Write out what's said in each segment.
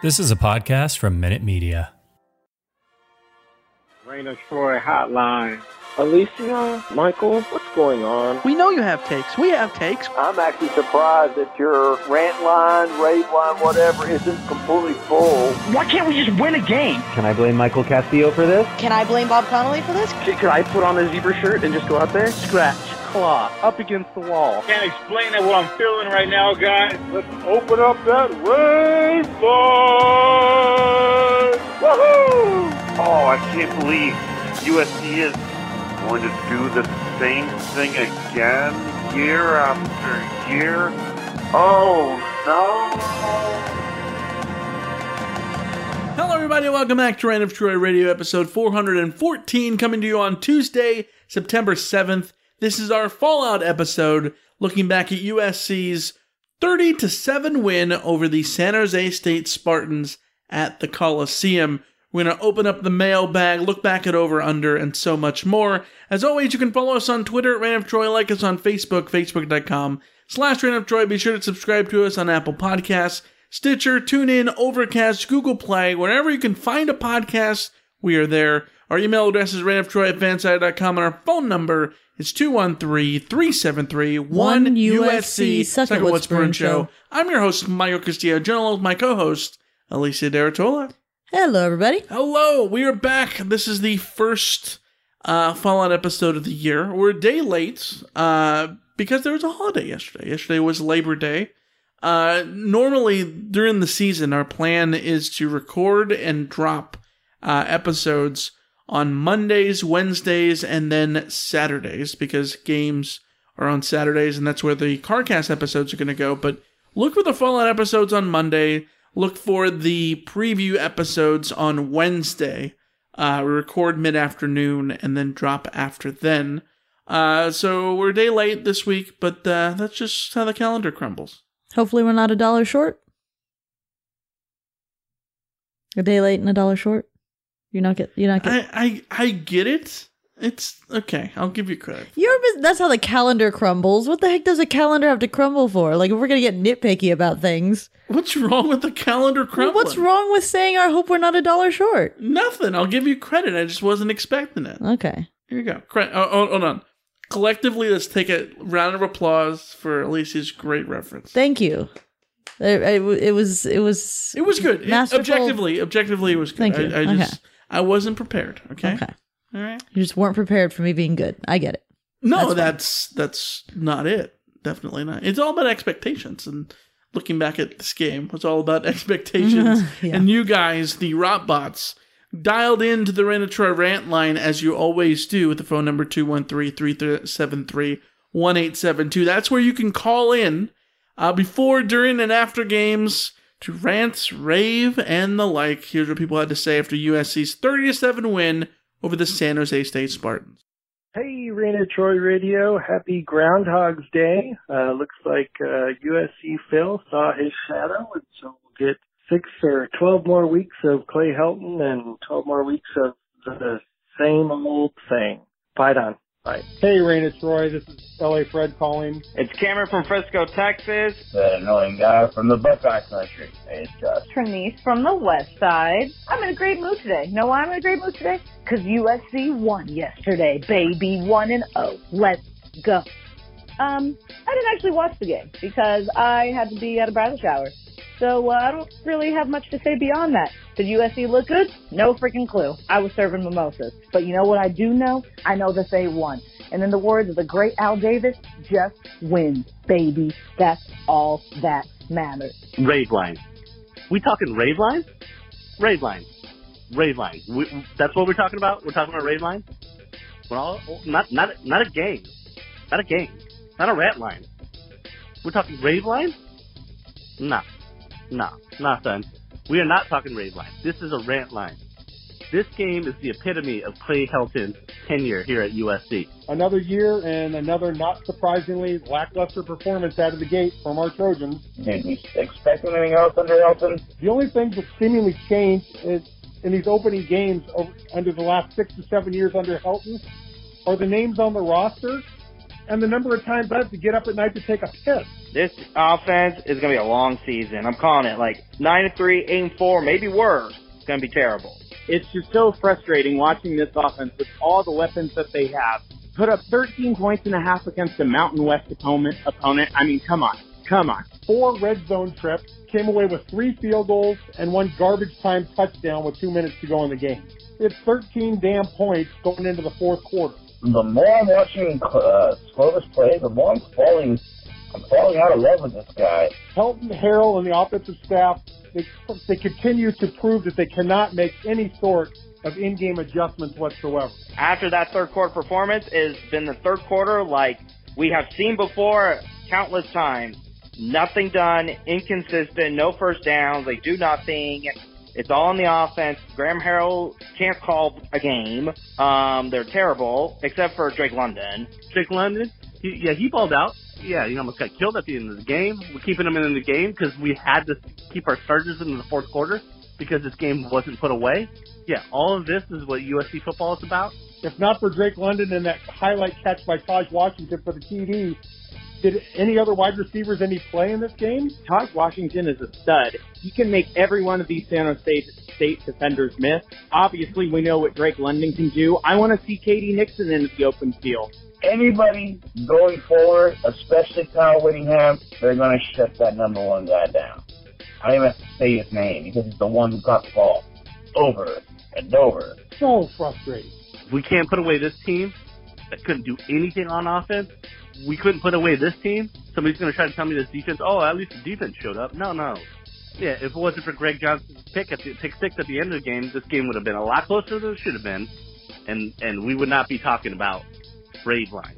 This is a podcast from Minute Media. Reign of Troy Hotline. Alicia, Michael, what's going on? We know you have takes. We have takes. I'm actually surprised that your rant line, rave line, whatever, isn't completely full. Why can't we just win a game? Can I blame Michael Castillo for this? Can I blame Bob Connolly for this? Could I put on a zebra shirt and just go out there? Scratch, claw, up against the wall. Can't explain it what I'm feeling right now, guys. Let's open up that rave line. Woohoo! Oh, I can't believe USC is going to do the same thing again year after year. Oh no! Hello, everybody. Welcome back to Reign of Troy Radio, episode 414, coming to you on Tuesday, September 7th. This is our Fallout episode, looking back at USC's 30 to 7 win over the San Jose State Spartans at the Coliseum. We're going to open up the mailbag, look back at over under, and so much more. As always, you can follow us on Twitter at of Troy, like us on Facebook, facebook.com slash of Troy. Be sure to subscribe to us on Apple Podcasts, Stitcher, TuneIn, Overcast, Google Play, wherever you can find a podcast, we are there. Our email address is reignoftroy at fansided.com, and our phone number is 213-373-1USC. Suck it, What's Burn Show. I'm your host, Michael Castillo, journal with my co-host, Alicia de Artola. Hello, everybody. Hello, we are back. This is the first uh, Fallout episode of the year. We're a day late uh, because there was a holiday yesterday. Yesterday was Labor Day. Uh, normally, during the season, our plan is to record and drop uh, episodes on Mondays, Wednesdays, and then Saturdays because games are on Saturdays, and that's where the CarCast episodes are going to go. But look for the Fallout episodes on Monday. Look for the preview episodes on Wednesday. Uh, we record mid afternoon and then drop after then. Uh, so we're a day late this week, but uh, that's just how the calendar crumbles. Hopefully, we're not a dollar short. A day late and a dollar short. You're not get. You're not get. I, I I get it. It's okay. I'll give you credit. You're that's how the calendar crumbles. What the heck does a calendar have to crumble for? Like if we're gonna get nitpicky about things. What's wrong with the calendar crumbling? What's wrong with saying I hope we're not a dollar short? Nothing. I'll give you credit. I just wasn't expecting it. Okay. Here you go. Cre- oh, oh, hold on. Collectively, let's take a round of applause for Alicia's great reference. Thank you. It, it, it was it was It was good. It- masterful- objectively, objectively, it was good. Thank you. I, I just Okay. I wasn't prepared. Okay. Okay. All right. You just weren't prepared for me being good. I get it. No, That's that's that's, not it. Definitely not. It's all about expectations and looking back at this game. It's all about expectations. Yeah. And you guys, the Rotbots, dialed into the Reign rant line as you always do with the phone number 213-373-1872. That's where you can call in uh, before, during, and after games to rants, rave, and the like. Here's what people had to say after USC's 30-7 win over the San Jose State Spartans. Hey, Reign of Troy Radio. Happy Groundhog's Day. Uh, looks like uh, USC Phil saw his shadow, and so we'll get six or 12 more weeks of Clay Helton and 12 more weeks of the same old thing. Fight on. Bye. Hey, Reign of Troy. This is LA Fred calling. It's Cameron from Frisco, Texas. That annoying guy from the Buckeye country. Hey, it's Josh. Trinice from the west side. I'm in a great mood today. You know why I'm in a great mood today? Because USC won yesterday, baby. 1 and 0. Let's go. Um, I didn't actually watch the game because I had to be at a bridal shower. So uh, I don't really have much to say beyond that. Did USC look good? No freaking clue. I was serving mimosas. But you know what I do know? I know that they won. And in the words of the great Al Davis, just win, baby. That's all that matters. Rave line. We talking rave line? Rave line. Rave line. We, that's what we're talking about? We're talking about rave line? Not, not, not a game. Not a game. Not a rant line. We're talking rave line? Nah. Nah. Nah, son. We are not talking rave line. This is a rant line. This game is the epitome of Clay Helton's tenure here at USC. Another year and another not surprisingly lackluster performance out of the gate from our Trojans. Did we expect anything else under Helton? The only thing that seemingly changed is in these opening games over, under the last six to seven years under Helton are the names on the roster and the number of times I have to get up at night to take a piss. This offense is going to be a long season. I'm calling it like 9 to 3, 8 and 4, maybe worse. It's going to be terrible. It's just so frustrating watching this offense with all the weapons that they have. Put up 13 points and a half against a Mountain West opponent. Opponent. I mean, come on, come on. Four red zone trips, came away with three field goals and one garbage time touchdown with two minutes to go in the game. It's 13 damn points going into the fourth quarter. The more I'm watching uh, Slovis play, the more I'm falling, I'm falling out of love with this guy. Helton, Harrell, and the offensive staff, they, they continue to prove that they cannot make any sort of in-game adjustments whatsoever. After that third quarter performance, it's been the third quarter like we have seen before countless times. Nothing done, inconsistent, no first downs, they do nothing. It's all on the offense. Graham Harrell can't call a game. Um, they're terrible, except for Drake London. Drake London, he, yeah, he balled out. Yeah, he almost got killed at the end of the game. We're keeping him in the game because we had to keep our starters in the fourth quarter because this game wasn't put away. Yeah, all of this is what USC football is about. If not for Drake London and that highlight catch by Tahj Washington for the TD, did any other wide receivers any play in this game? Tahj Washington is a stud. He can make every one of these San Jose State, State defenders miss. Obviously, we know what Drake London can do. I want to see KD Nixon in the open field. Anybody going forward, especially Kyle Whittingham, they're going to shut that number one guy down. I don't even have to say his name because he's the one who got the ball over and over. So frustrating. We can't put away this team that couldn't do anything on offense. We couldn't put away this team. Somebody's going to try to tell me this defense. Oh, at least the defense showed up. No, no. Yeah, if it wasn't for Greg Johnson's pick at the pick six at the end of the game, this game would have been a lot closer than it should have been, and and we would not be talking about rave line.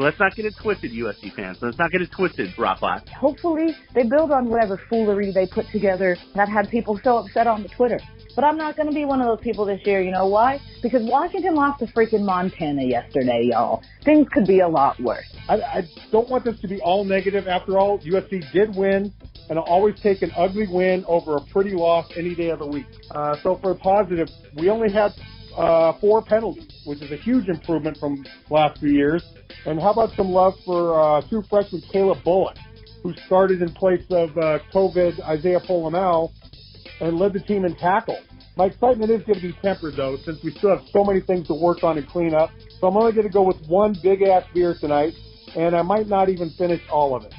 So let's not get it twisted, USC fans. Let's not get it twisted, Rockbot. Hopefully, they build on whatever foolery they put together that had people so upset on the Twitter. But I'm not going to be one of those people this year. You know why? Because Washington lost to freaking Montana yesterday, y'all. Things could be a lot worse. I, I don't want this to be all negative. After all, USC did win, and I'll always take an ugly win over a pretty loss any day of the week. Uh, so for a positive, we only had uh, four penalties, which is a huge improvement from last few years. And how about some love for uh, true freshman Calen Bullock, who started in place of uh, COVID Isaiah Pola-Mao and led the team in tackles. My excitement is going to be tempered though, since we still have so many things to work on and clean up. So I'm only going to go with one big ass beer tonight, and I might not even finish all of it.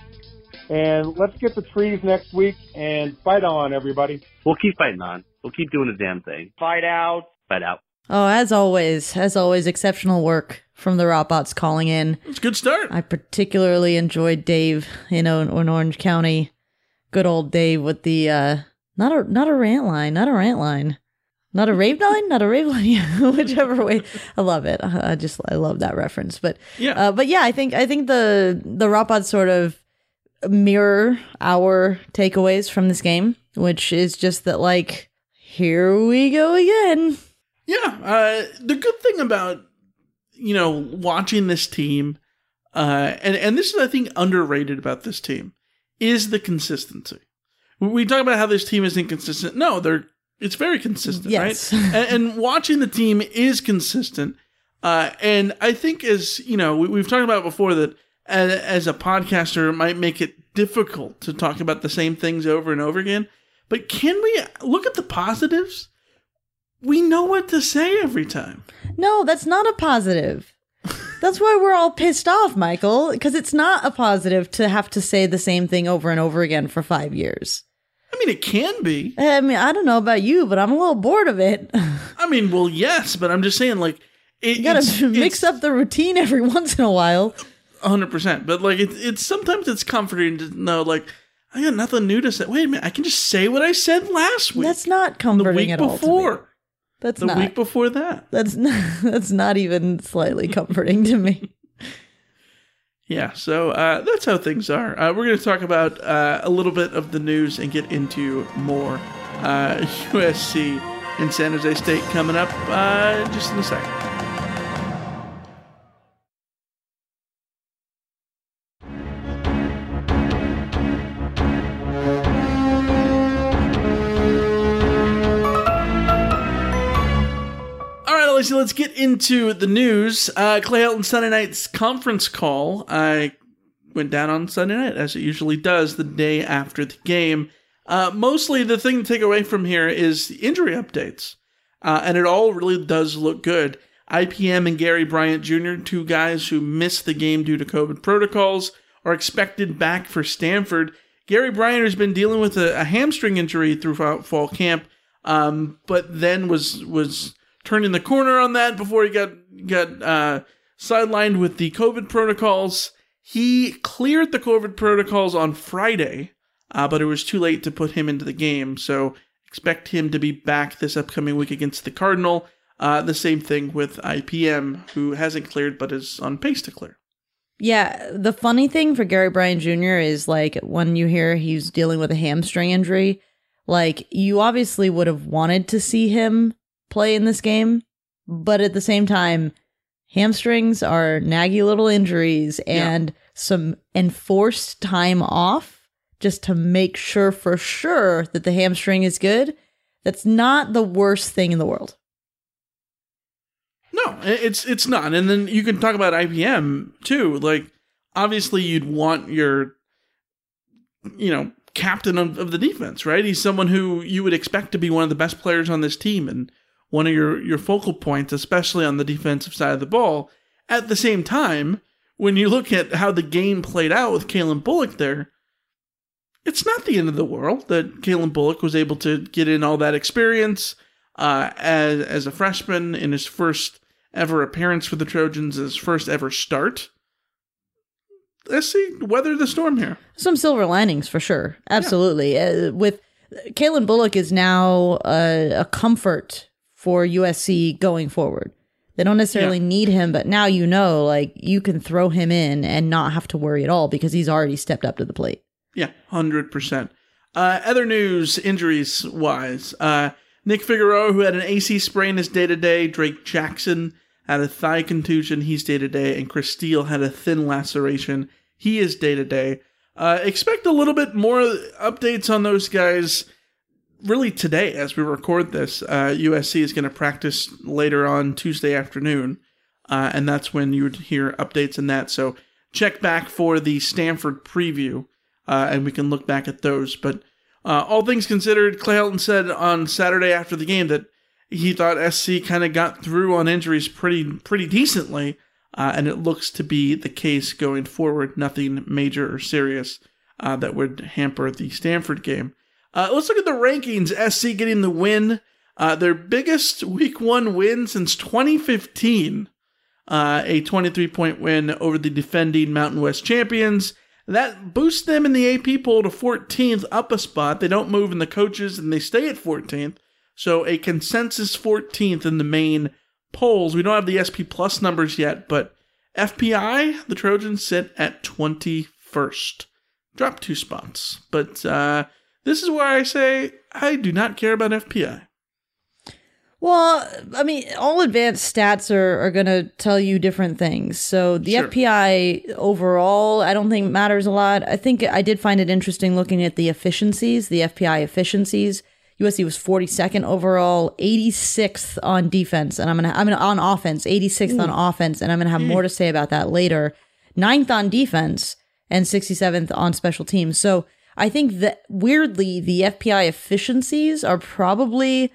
And let's get the trees next week and fight on, everybody. We'll keep fighting on. We'll keep doing the damn thing. Fight out. Fight out. Oh, as always, as always, exceptional work from the Robots calling in. It's a good start. I particularly enjoyed Dave, you know, in Orange County. Good old Dave with the uh not a not a rant line, not a rant line. Not a rave line, not a rave line, yeah, whichever way. I love it. I just I love that reference. But yeah, uh, but yeah, I think I think the the Robots sort of mirror our takeaways from this game, which is just that like here we go again. Yeah, uh, the good thing about you know watching this team, uh, and and this is I think underrated about this team is the consistency. We talk about how this team is inconsistent. No, they're it's very consistent, yes. right? and, and, watching the team is consistent. Uh, and I think as you know, we, have talked about before that as, as a podcaster, it might make it difficult to talk about the same things over and over again. But can we look at the positives? We know what to say every time. No, that's not a positive. That's why we're all pissed off, Michael, because it's not a positive to have to say the same thing over and over again for five years. I mean, it can be. I mean, I don't know about you, but I'm a little bored of it. I mean, well, yes, but I'm just saying, like, it, you gotta it's- mix up the routine every once in a while. hundred percent. But like, it's it's sometimes it's comforting to know, like, I got nothing new to say. Wait a minute, I can just say what I said last week. That's not comforting the week at all. to me. before. That's the not. week before that. That's not, that's not even slightly comforting to me. Yeah, so uh, that's how things are. Uh, we're going to talk about uh, a little bit of the news and get into more uh, USC and San Jose State coming up uh, just in a second. Right, let's get into the news. Uh, Clay Helton Sunday night's conference call. I went down on Sunday night, as it usually does, the day after the game. Uh, mostly, the thing to take away from here is the injury updates, uh, and it all really does look good. IPM and Gary Bryant Jr., two guys who missed the game due to COVID protocols, are expected back for Stanford. Gary Bryant has been dealing with a, a hamstring injury throughout fall camp, um, but then was was turning the corner on that before he got got uh, sidelined with the COVID protocols. He cleared the COVID protocols on Friday, uh, but it was too late to put him into the game. So expect him to be back this upcoming week against the Cardinal. Uh, the same thing with IPM, who hasn't cleared but is on pace to clear. Yeah, the funny thing for Gary Bryant Jr. is like when you hear he's dealing with a hamstring injury, like you obviously would have wanted to see him play in this game, but at the same time, hamstrings are naggy little injuries and some enforced time off just to make sure for sure that the hamstring is good. That's not the worst thing in the world. No, it's it's not. And then you can talk about IPM too. Like obviously you'd want your you know, captain of, of the defense, right? He's someone who you would expect to be one of the best players on this team and one of your your focal points, especially on the defensive side of the ball. At the same time, when you look at how the game played out with Calen Bullock there, it's not the end of the world that Calen Bullock was able to get in all that experience uh, as as a freshman in his first ever appearance for the Trojans, his first ever start. Let's see, weather the storm here. Some silver linings for sure. Absolutely. Uh, with Calen Bullock is now a, a comfort for USC going forward. They don't necessarily Yeah. need him, but now you know, like you can throw him in and not have to worry at all because he's already stepped up to the plate. Yeah, hundred percent. Uh, other news, injuries wise, uh, Nick Figueroa, who had an AC sprain, is day to day. Drake Jackson had a thigh contusion, he's day to day, and Chris Steele had a thin laceration, he is day to day. Uh, expect a little bit more updates on those guys. Really today, as we record this, uh, USC is going to practice later on Tuesday afternoon, uh, and that's when you would hear updates in that. So check back for the Stanford preview uh, and we can look back at those. But uh, all things considered, Clay Helton said on Saturday after the game that he thought SC kind of got through on injuries pretty pretty decently, uh, and it looks to be the case going forward. Nothing major or serious uh, that would hamper the Stanford game. Uh, let's look at the rankings. SC getting the win, uh, their biggest Week One win since 2015 uh, a 23 point win over the defending Mountain West champions. That boosts them in the AP poll to 14th, up a spot. They don't move in the coaches and they stay at 14th. So a consensus 14th in the main polls. We don't have the SP Plus numbers yet, but FPI, the Trojans sit at 21st. Drop two spots. But uh, this is where I say I do not care about FPI. Well, I mean, all advanced stats are, are going to tell you different things. So the Sure. FPI overall, I don't think matters a lot. I think I did find it interesting looking at the efficiencies, the FPI efficiencies. USC was 42nd overall, 86th on defense, and I'm gonna I'm gonna on offense, 86th on offense, and I'm gonna have more to hmm. say about that later. Ninth on defense and 67th on special teams. So I think that weirdly, the FPI efficiencies are probably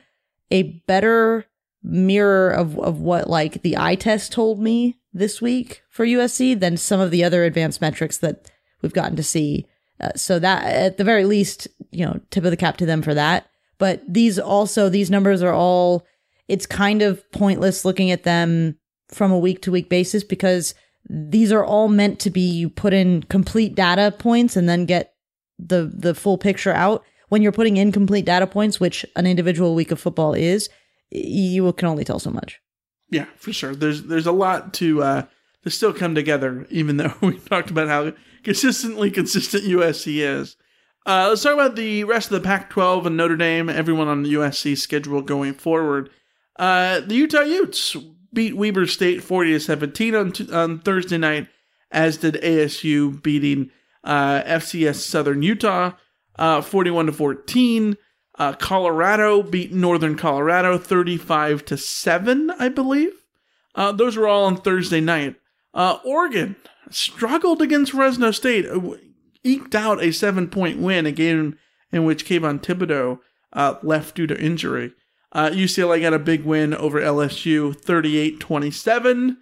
a better mirror of, of what like the eye test told me this week for USC than some of the other advanced metrics that we've gotten to see Uh, so that at the very least, you know, tip of the cap to them for that. But these also these numbers are all it's kind of pointless looking at them from a week to week basis because these are all meant to be you put in complete data points and then get the the full picture out. When you're putting incomplete data points, which an individual week of football is, you can only tell so much. Yeah, for sure. There's there's a lot to uh, to still come together, even though we talked about how consistently consistent USC is. Uh, let's talk about the rest of the Pac-12 and Notre Dame. Everyone on the USC schedule going forward. Uh, the Utah Utes beat Weber State 40 to 17 on, t- on Thursday night, as did ASU beating uh, FCS Southern Utah uh, 41 to 14. Uh, Colorado beat Northern Colorado 35 to 7, I believe. Uh, those were all on Thursday night. Uh, Oregon struggled against Fresno State, uh, eked out a seven point win, a game in which Kayvon Thibodeaux uh, left due to injury. Uh, UCLA got a big win over LSU 38 27.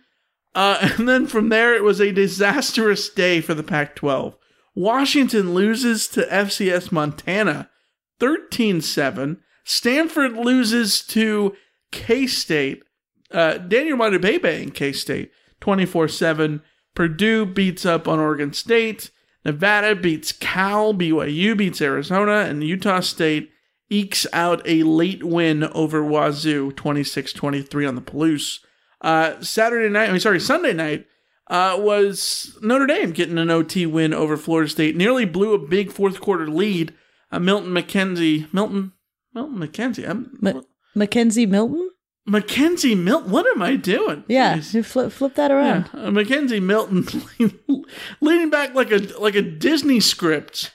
Uh, and then from there, it was a disastrous day for the Pac 12. Washington loses to FCS Montana 13 7. Stanford loses to K State. Uh, Daniel Bebe in K State 24 7. Purdue beats up on Oregon State. Nevada beats Cal. BYU beats Arizona. And Utah State ekes out a late win over Wazoo 26 23 on the Palouse. Uh, Saturday night, I mean, sorry, Sunday night uh, was Notre Dame getting an OT win over Florida State. Nearly blew a big fourth quarter lead. Uh, Milton McKenzie, Milton, Milton McKenzie, I'm, M- Mackenzie Milton? Mackenzie Milton. What am I doing? Yeah, you flip flip that around. Yeah, uh, Mackenzie Milton leaning back like a like a Disney script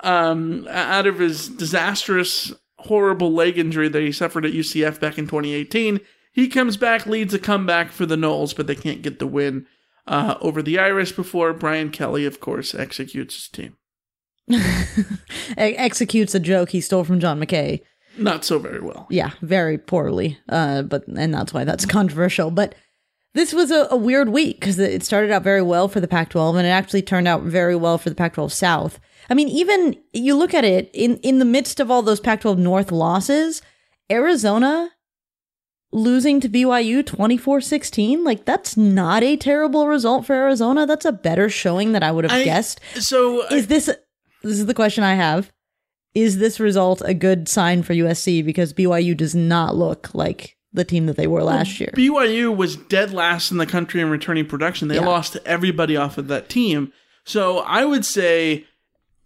um, out of his disastrous, horrible leg injury that he suffered at UCF back in 2018. He comes back, leads a comeback for the Noles, but they can't get the win uh, over the Irish before Brian Kelly, of course, executes his team. executes a joke he stole from John McKay. Not so very well. Yeah, very poorly. Uh, but and that's why that's controversial. But this was a, a weird week because it started out very well for the Pac-12, and it actually turned out very well for the Pac-12 South. I mean, even you look at it in in the midst of all those Pac-12 North losses, Arizona losing to BYU 24-16, like that's not a terrible result for Arizona. That's a better showing than I would have I- guessed. So Is this this is the question I have. Is this result a good sign for USC because BYU does not look like the team that they were last year? BYU was dead last in the country in returning production. They Yeah. lost everybody off of that team. So I would say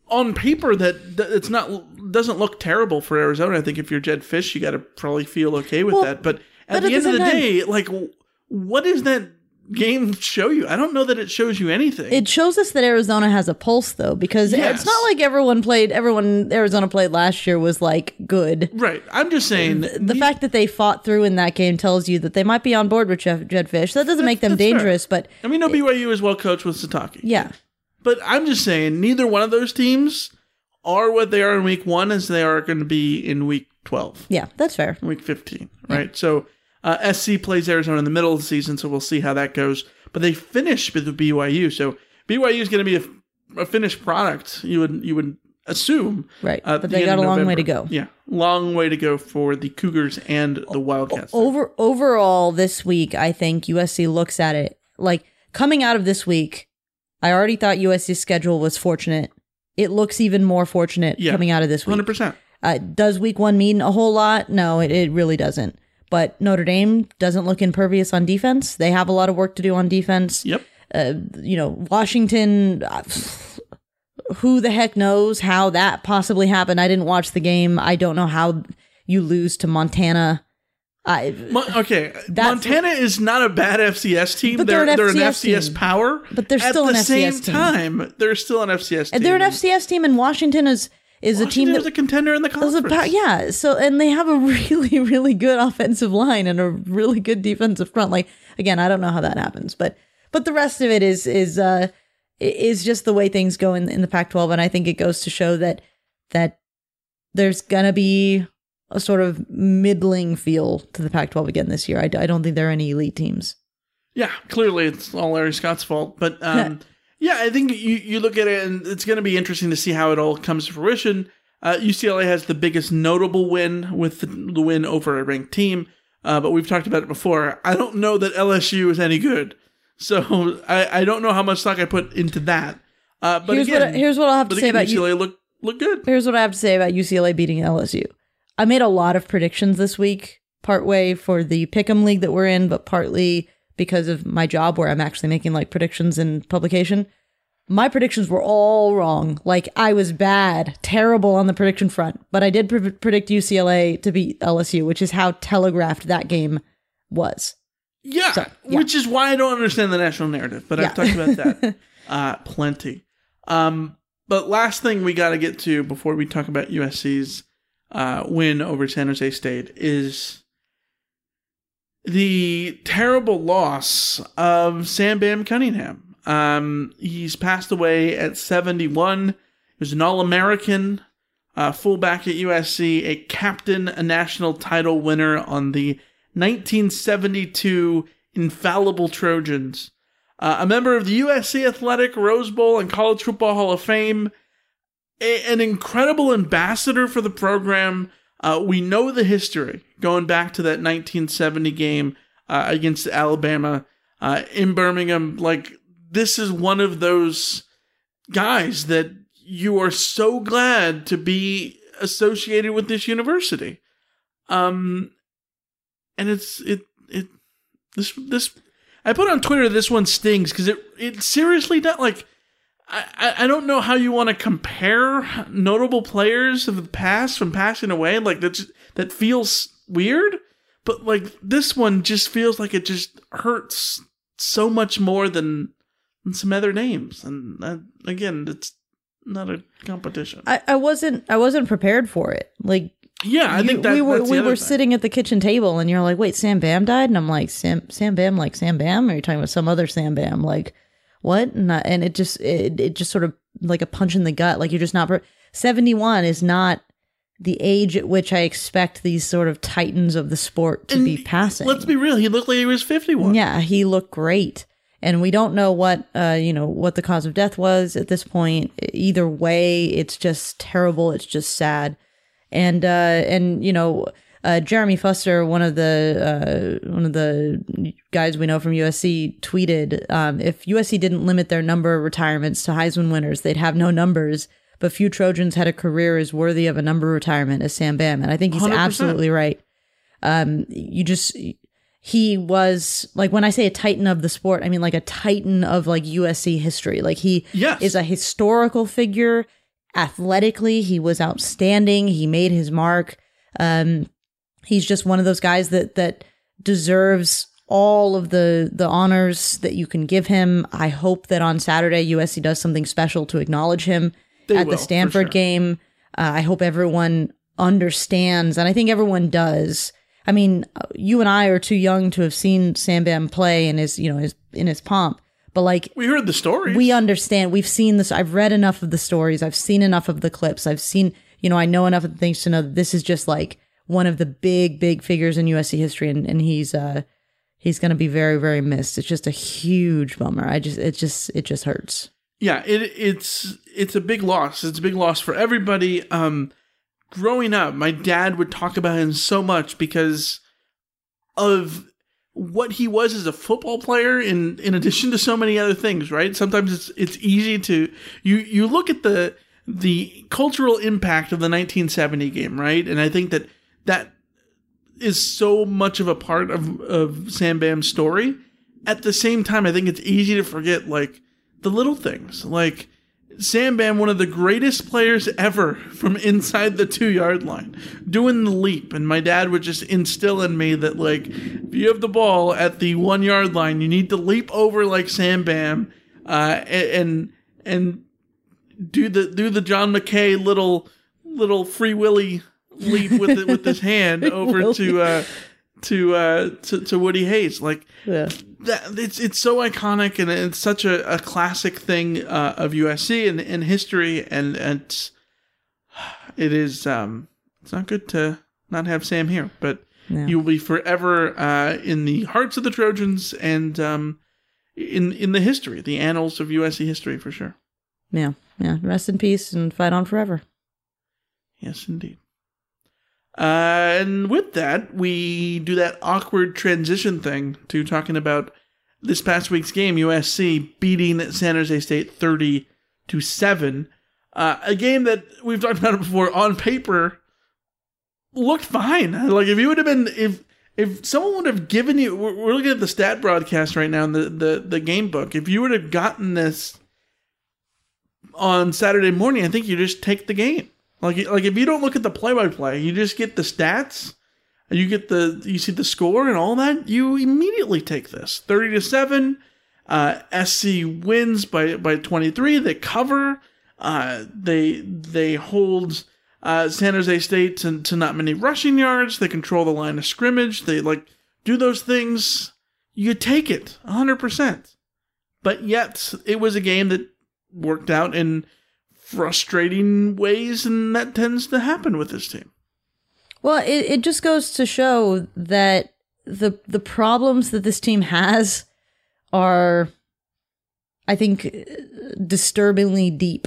on paper that, that it's not doesn't look terrible for Arizona. I think if you're Jedd Fisch, you got to probably feel okay with Well, that. But at the at end the of the time- day, like what does that game show you? I don't know that it shows you anything. It shows us that Arizona has a pulse though because Yes. it's not like everyone played everyone Arizona played last year was like good. right. I'm just saying The fact that they fought through in that game tells you that they might be on board with Jeff, Jedd Fisch. That doesn't make them that's fair. dangerous, but and we know BYU is well coached with Sitake. yeah. But I'm just saying, neither one of those teams are what they are in week one as they are going to be in week 12, Yeah, that's fair. week 15, right? So uh, SC plays Arizona in the middle of the season, so we'll see how that goes. But they finish with BYU, so BYU is going to be a, a finished product. You would you would assume, Right. at but the they got a long way to go. Yeah, long way to go for the Cougars and the Wildcats. Over overall this week, I think USC looks at it like coming out of this week. I already thought USC's schedule was fortunate. It looks even more fortunate Yeah, coming out of this week. 100%. Uh, does week one mean a whole lot? No, it, it really doesn't. But Notre Dame doesn't look impervious on defense. They have a lot of work to do on defense. Yep. Uh, you know, Washington. uh, who the heck knows how that possibly happened? I didn't watch the game. I don't know how you lose to Montana. I, okay, Montana is not a bad FCS team. But they're they're an they're an FCS FCS team. power, But they're At still the an same FCS team. time. They're still an FCS team. and they're an FCS team, and Washington is is a team Washington that is a contender in the is a conference. yeah. So and they have a really really good offensive line and a really good defensive front. Like again, I don't know how that happens, but but the rest of it is is uh is just the way things go in in the Pac-12, and I think it goes to show that that there's gonna be a sort of middling feel to the Pac-12 again this year. I, I don't think there are any elite teams. Yeah, clearly it's all Larry Scott's fault. But um, Yeah, I think you, you look at it and it's going to be interesting to see how it all comes to fruition. Uh, UCLA has the biggest notable win with the, the win over a ranked team, uh, but we've talked about it before. I don't know that LSU is any good, so I, I don't know how much stock I put into that. Uh, but here's again, what I- here's what I'll have to say about UCLA. Look look good. Here's what I have to say about UCLA beating LSU. I made a lot of predictions this week, partway for the Pick'em League that we're in, but partly because of my job where I'm actually making like predictions in publication. My predictions were all wrong. Like I was bad, terrible on the prediction front, but I did pre- predict UCLA to beat LSU, which is how telegraphed that game was. Yeah, which is why I don't understand the national narrative, but I've talked about that uh, plenty. Um, but last thing we got to get to before we talk about USC's uh, win over San Jose State is the terrible loss of Sam Bam Cunningham. Um, he's passed away at 71. He was an All American, uh, fullback at USC, a captain, a national title winner on the 1972 Infallible Trojans, uh, a member of the USC Athletic, Rose Bowl, and College Football Hall of Fame, a- an incredible ambassador for the program. Uh, we know the history going back to that 1970 game uh, against Alabama uh, in Birmingham. Like, this is one of those guys that you are so glad to be associated with this university. Um, and it's it it this this I put on Twitter this one stings because it it seriously does like I, I- don't know how you want to compare notable players of the past from passing away like that just, that feels weird but like this one just feels like it just hurts so much more than, than some other names and uh, again it's not a competition I, I wasn't I wasn't prepared for it. Like Yeah, I think that- we were we were thing. sitting at the kitchen table and you're like, wait, Sam Bam died, and I'm like, Sam Sam Bam, like Sam Bam, or are you talking about some other Sam Bam? Like what? And, I- and it just it, it just sort of like a punch in the gut. Like you're just not. Seventy one is not the age at which I expect these sort of titans of the sport to be passing. let's be real he looked like he was 51 Yeah, he looked great. And we don't know what uh, you know, what the cause of death was at this point. Either way, it's just terrible. It's just sad. And uh and you know, uh Jeremy Fuster, one of the uh one of the guys we know from USC tweeted, um, if USC didn't limit their number of retirements to Heisman winners, they'd have no numbers. But few Trojans had a career as worthy of a number retirement as Sam Bam. And I think he's 100%. absolutely right. Um, you just he was like when I say a titan of the sport, I mean like a titan of like USC history. Like he Yes. is a historical figure. Athletically, he was outstanding. He made his mark. Um, he's just one of those guys that that deserves all of the the honors that you can give him. I hope that on Saturday USC does something special to acknowledge him They at will, the Stanford sure. game. Uh, I hope everyone understands, and I think everyone does. I mean, uh, you and I are too young to have seen Sam Bam play in his, you know, his in his pomp. But like, we heard the stories. We understand. We've seen this. I've read enough of the stories. I've seen enough of the clips. I've seen, you know, I know enough of the things to know that this is just like one of the big, big figures in USC history, and, and he's uh he's going to be very, very missed. It's just a huge bummer. I just, it just, it just hurts. yeah it it's it's a big loss it's a big loss for everybody um growing up my dad would talk about him so much because of what he was as a football player in in addition to so many other things right sometimes it's it's easy to you you look at the the cultural impact of the 1970 game right and i think that that is so much of a part of of Sam Bam's story at the same time i think it's easy to forget like the little things like Sam Bam, one of the greatest players ever from inside the two yard line, doing the leap. And my dad would just instill in me that, like, if you have the ball at the one yard line, you need to leap over like Sam Bam uh, and, and do the do the John McKay little little free willy leap with it, with his hand over to uh, to uh, to to Woody Hayes. Like Yeah. that it's it's so iconic and it's such a, a classic thing uh, of USC and, and history and, and it's, it is um it's not good to not have Sam here, but Yeah. you will be forever uh, in the hearts of the Trojans and um in in the history, the annals of USC history for sure. Yeah, yeah. Rest in peace and fight on forever. Yes, indeed. Uh, and with that, we do that awkward transition thing to talking about this past week's game, USC beating San Jose State 30 to 7. Uh, a game that we've talked about it before on paper looked fine. Like if you would have been if if someone would have given you we're, we're looking at the stat broadcast right now in the, the, the game book. If you would have gotten this on Saturday morning, I think you just take the game. Like like if you don't look at the play by play, you just get the stats, and you get the you see the score and all that, you immediately take this. 30 to 7. Uh, SC wins by by 23. They cover. Uh, they they hold uh, San Jose State to, to not many rushing yards. They control the line of scrimmage. They like do those things. You take it 100%. But yet, it was a game that worked out in frustrating ways, and that tends to happen with this team. Well, it, it just goes to show that the the problems that this team has are, I think, disturbingly deep.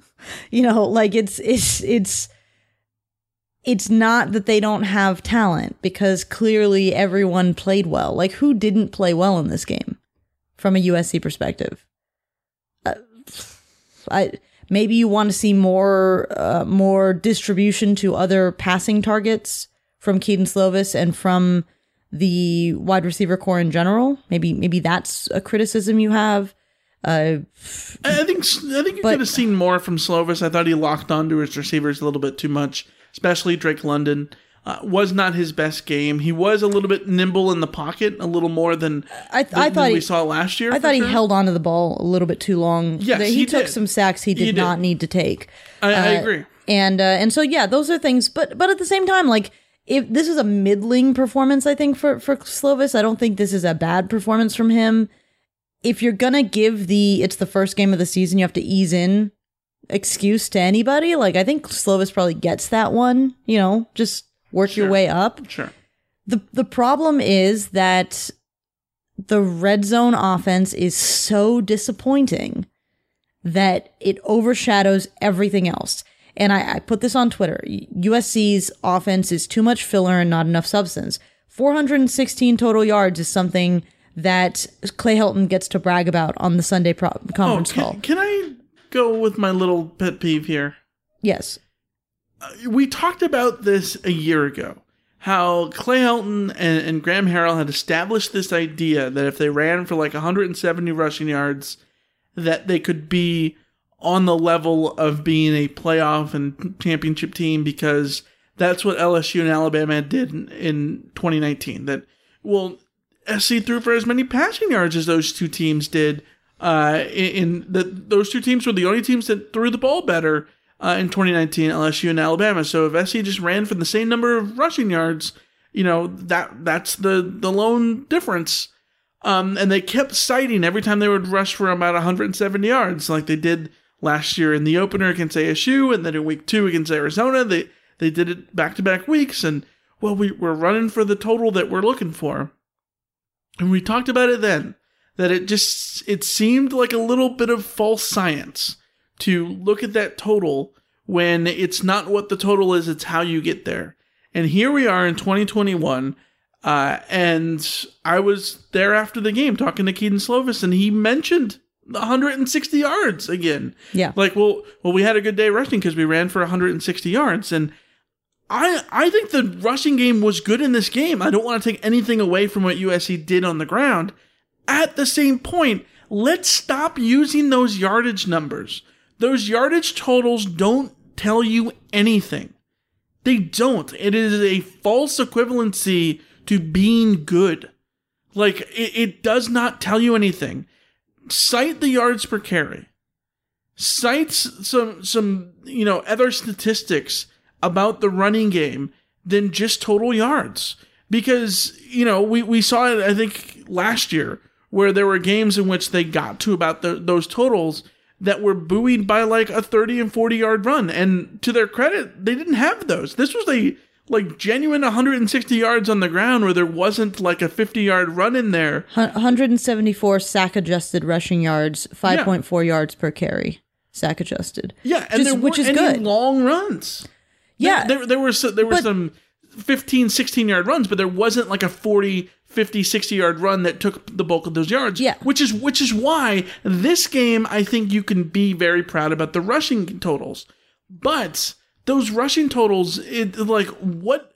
you know, like it's it's it's it's not that they don't have talent because clearly everyone played well. Like who didn't play well in this game from a USC perspective? Uh, I maybe you want to see more uh, more distribution to other passing targets from Kedon Slovis and from the wide receiver corps in general. Maybe maybe that's a criticism you have. Uh, I think I think you But- could have seen more from Slovis. I thought he locked onto his receivers a little bit too much, especially Drake London. Uh, was not his best game. He was a little bit nimble in the pocket, a little more than I, than, I thought we he, saw last year. I thought he sure. held onto the ball a little bit too long. Yes, he, he took did. some sacks he did, He did. not need to take. I, I Uh, agree. And uh, and so yeah, those are things. But but at the same time, like if this is a middling performance, I think for for Slovis, I don't think this is a bad performance from him. If you're gonna give the it's the first game of the season, you have to ease in excuse to anybody. Like I think Slovis probably gets that one. You know, just work your way up. Sure. The the problem is that the red zone offense is so disappointing that it overshadows everything else. And I, I put this on Twitter. USC's offense is too much filler and not enough substance. 416 total yards is something that Clay Helton gets to brag about on the Sunday pro- conference oh, can, call. can I go with my little pet peeve here? Yes. We talked about this a year ago. How Clay Helton and, and Graham Harrell had established this idea that if they ran for like 170 rushing yards, that they could be on the level of being a playoff and championship team because that's what LSU and Alabama did in, in 2019. That well, SC threw for as many passing yards as those two teams did. Uh, in, in that those two teams were the only teams that threw the ball better uh, in 2019, LSU and Alabama. So if SC just ran for the same number of rushing yards, you know that that's the the lone difference. Um, and they kept citing every time they would rush for about 170 yards, like they did last year in the opener against ASU, and then in week two against Arizona. They they did it back to back weeks, and well, we, we're running for the total that we're looking for. And we talked about it then that it just it seemed like a little bit of false science to look at that total when it's not what the total is, it's how you get there. And here we are in 2021. Uh, and I was there after the game talking to Kedon Slovis, and he mentioned 160 yards again. Yeah. Like, well, well, we had a good day rushing because we ran for 160 yards, and I I think the rushing game was good in this game. I don't want to take anything away from what USC did on the ground. At the same point, let's stop using those yardage numbers. Those yardage totals don't tell you anything. They don't. It is a false equivalency to being good. Like, it, it does not tell you anything. Cite the yards per carry. Cite some, some, you know, other statistics about the running game than just total yards. Because, you know, we, we saw it, I think, last year, where there were games in which they got to about the, those totals that were buoyed by like a 30 and 40 yard run. And to their credit, they didn't have those. This was a like genuine 160 yards on the ground where there wasn't like a 50 yard run in there. 174 sack adjusted rushing yards, 5.4 yards per carry, sack adjusted. Yeah, and Just- there which is any good. long runs. Yeah. there, there, there were so, there were But- some 15, 16 yard runs, but there wasn't like a 40, 50, 60 yard run that took the bulk of those yards. Yeah, which is which is why this game I think you can be very proud about the rushing totals, but those rushing totals, it like what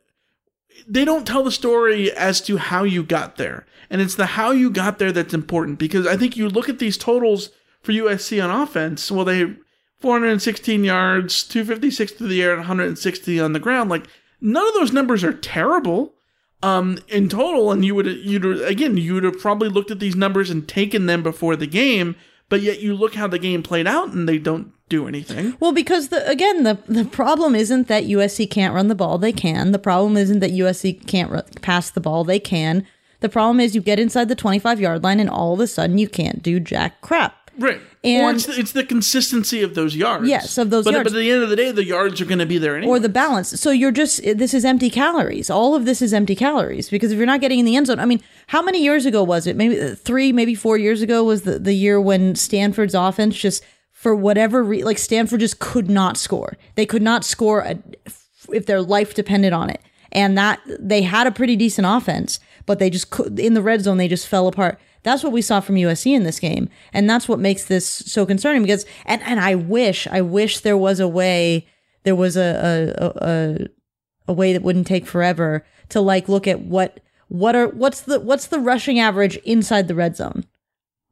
they don't tell the story as to how you got there. And it's the how you got there that's important because I think you look at these totals for USC on offense, well, they 416 yards, 256 through the air, and 160 on the ground. Like, none of those numbers are terrible um, in total. And you would, you'd, again, you would have probably looked at these numbers and taken them before the game, but yet you look how the game played out and they don't do anything. Well, because the again, the the problem isn't that USC can't run the ball; they can. The problem isn't that USC can't ru- pass the ball; they can. The problem is you get inside the twenty-five yard line, and all of a sudden you can't do jack crap. Right. Or it's the, it's the consistency of those yards. Yes, of those but, yards. But at the end of the day, the yards are going to be there anyway. or the balance. So you're just this is empty calories. All of this is empty calories because if you're not getting in the end zone, I mean, how many years ago was it? Maybe uh, three, maybe four years ago was the the year when Stanford's offense just for whatever re- like Stanford just could not score. They could not score a, if their life depended on it, and that they had a pretty decent offense, but they just could in the red zone they just fell apart. That's what we saw from USC in this game, and that's what makes this so concerning. Because and and I wish I wish there was a way there was a a a, a, way that wouldn't take forever to like look at what what are what's the what's the rushing average inside the red zone?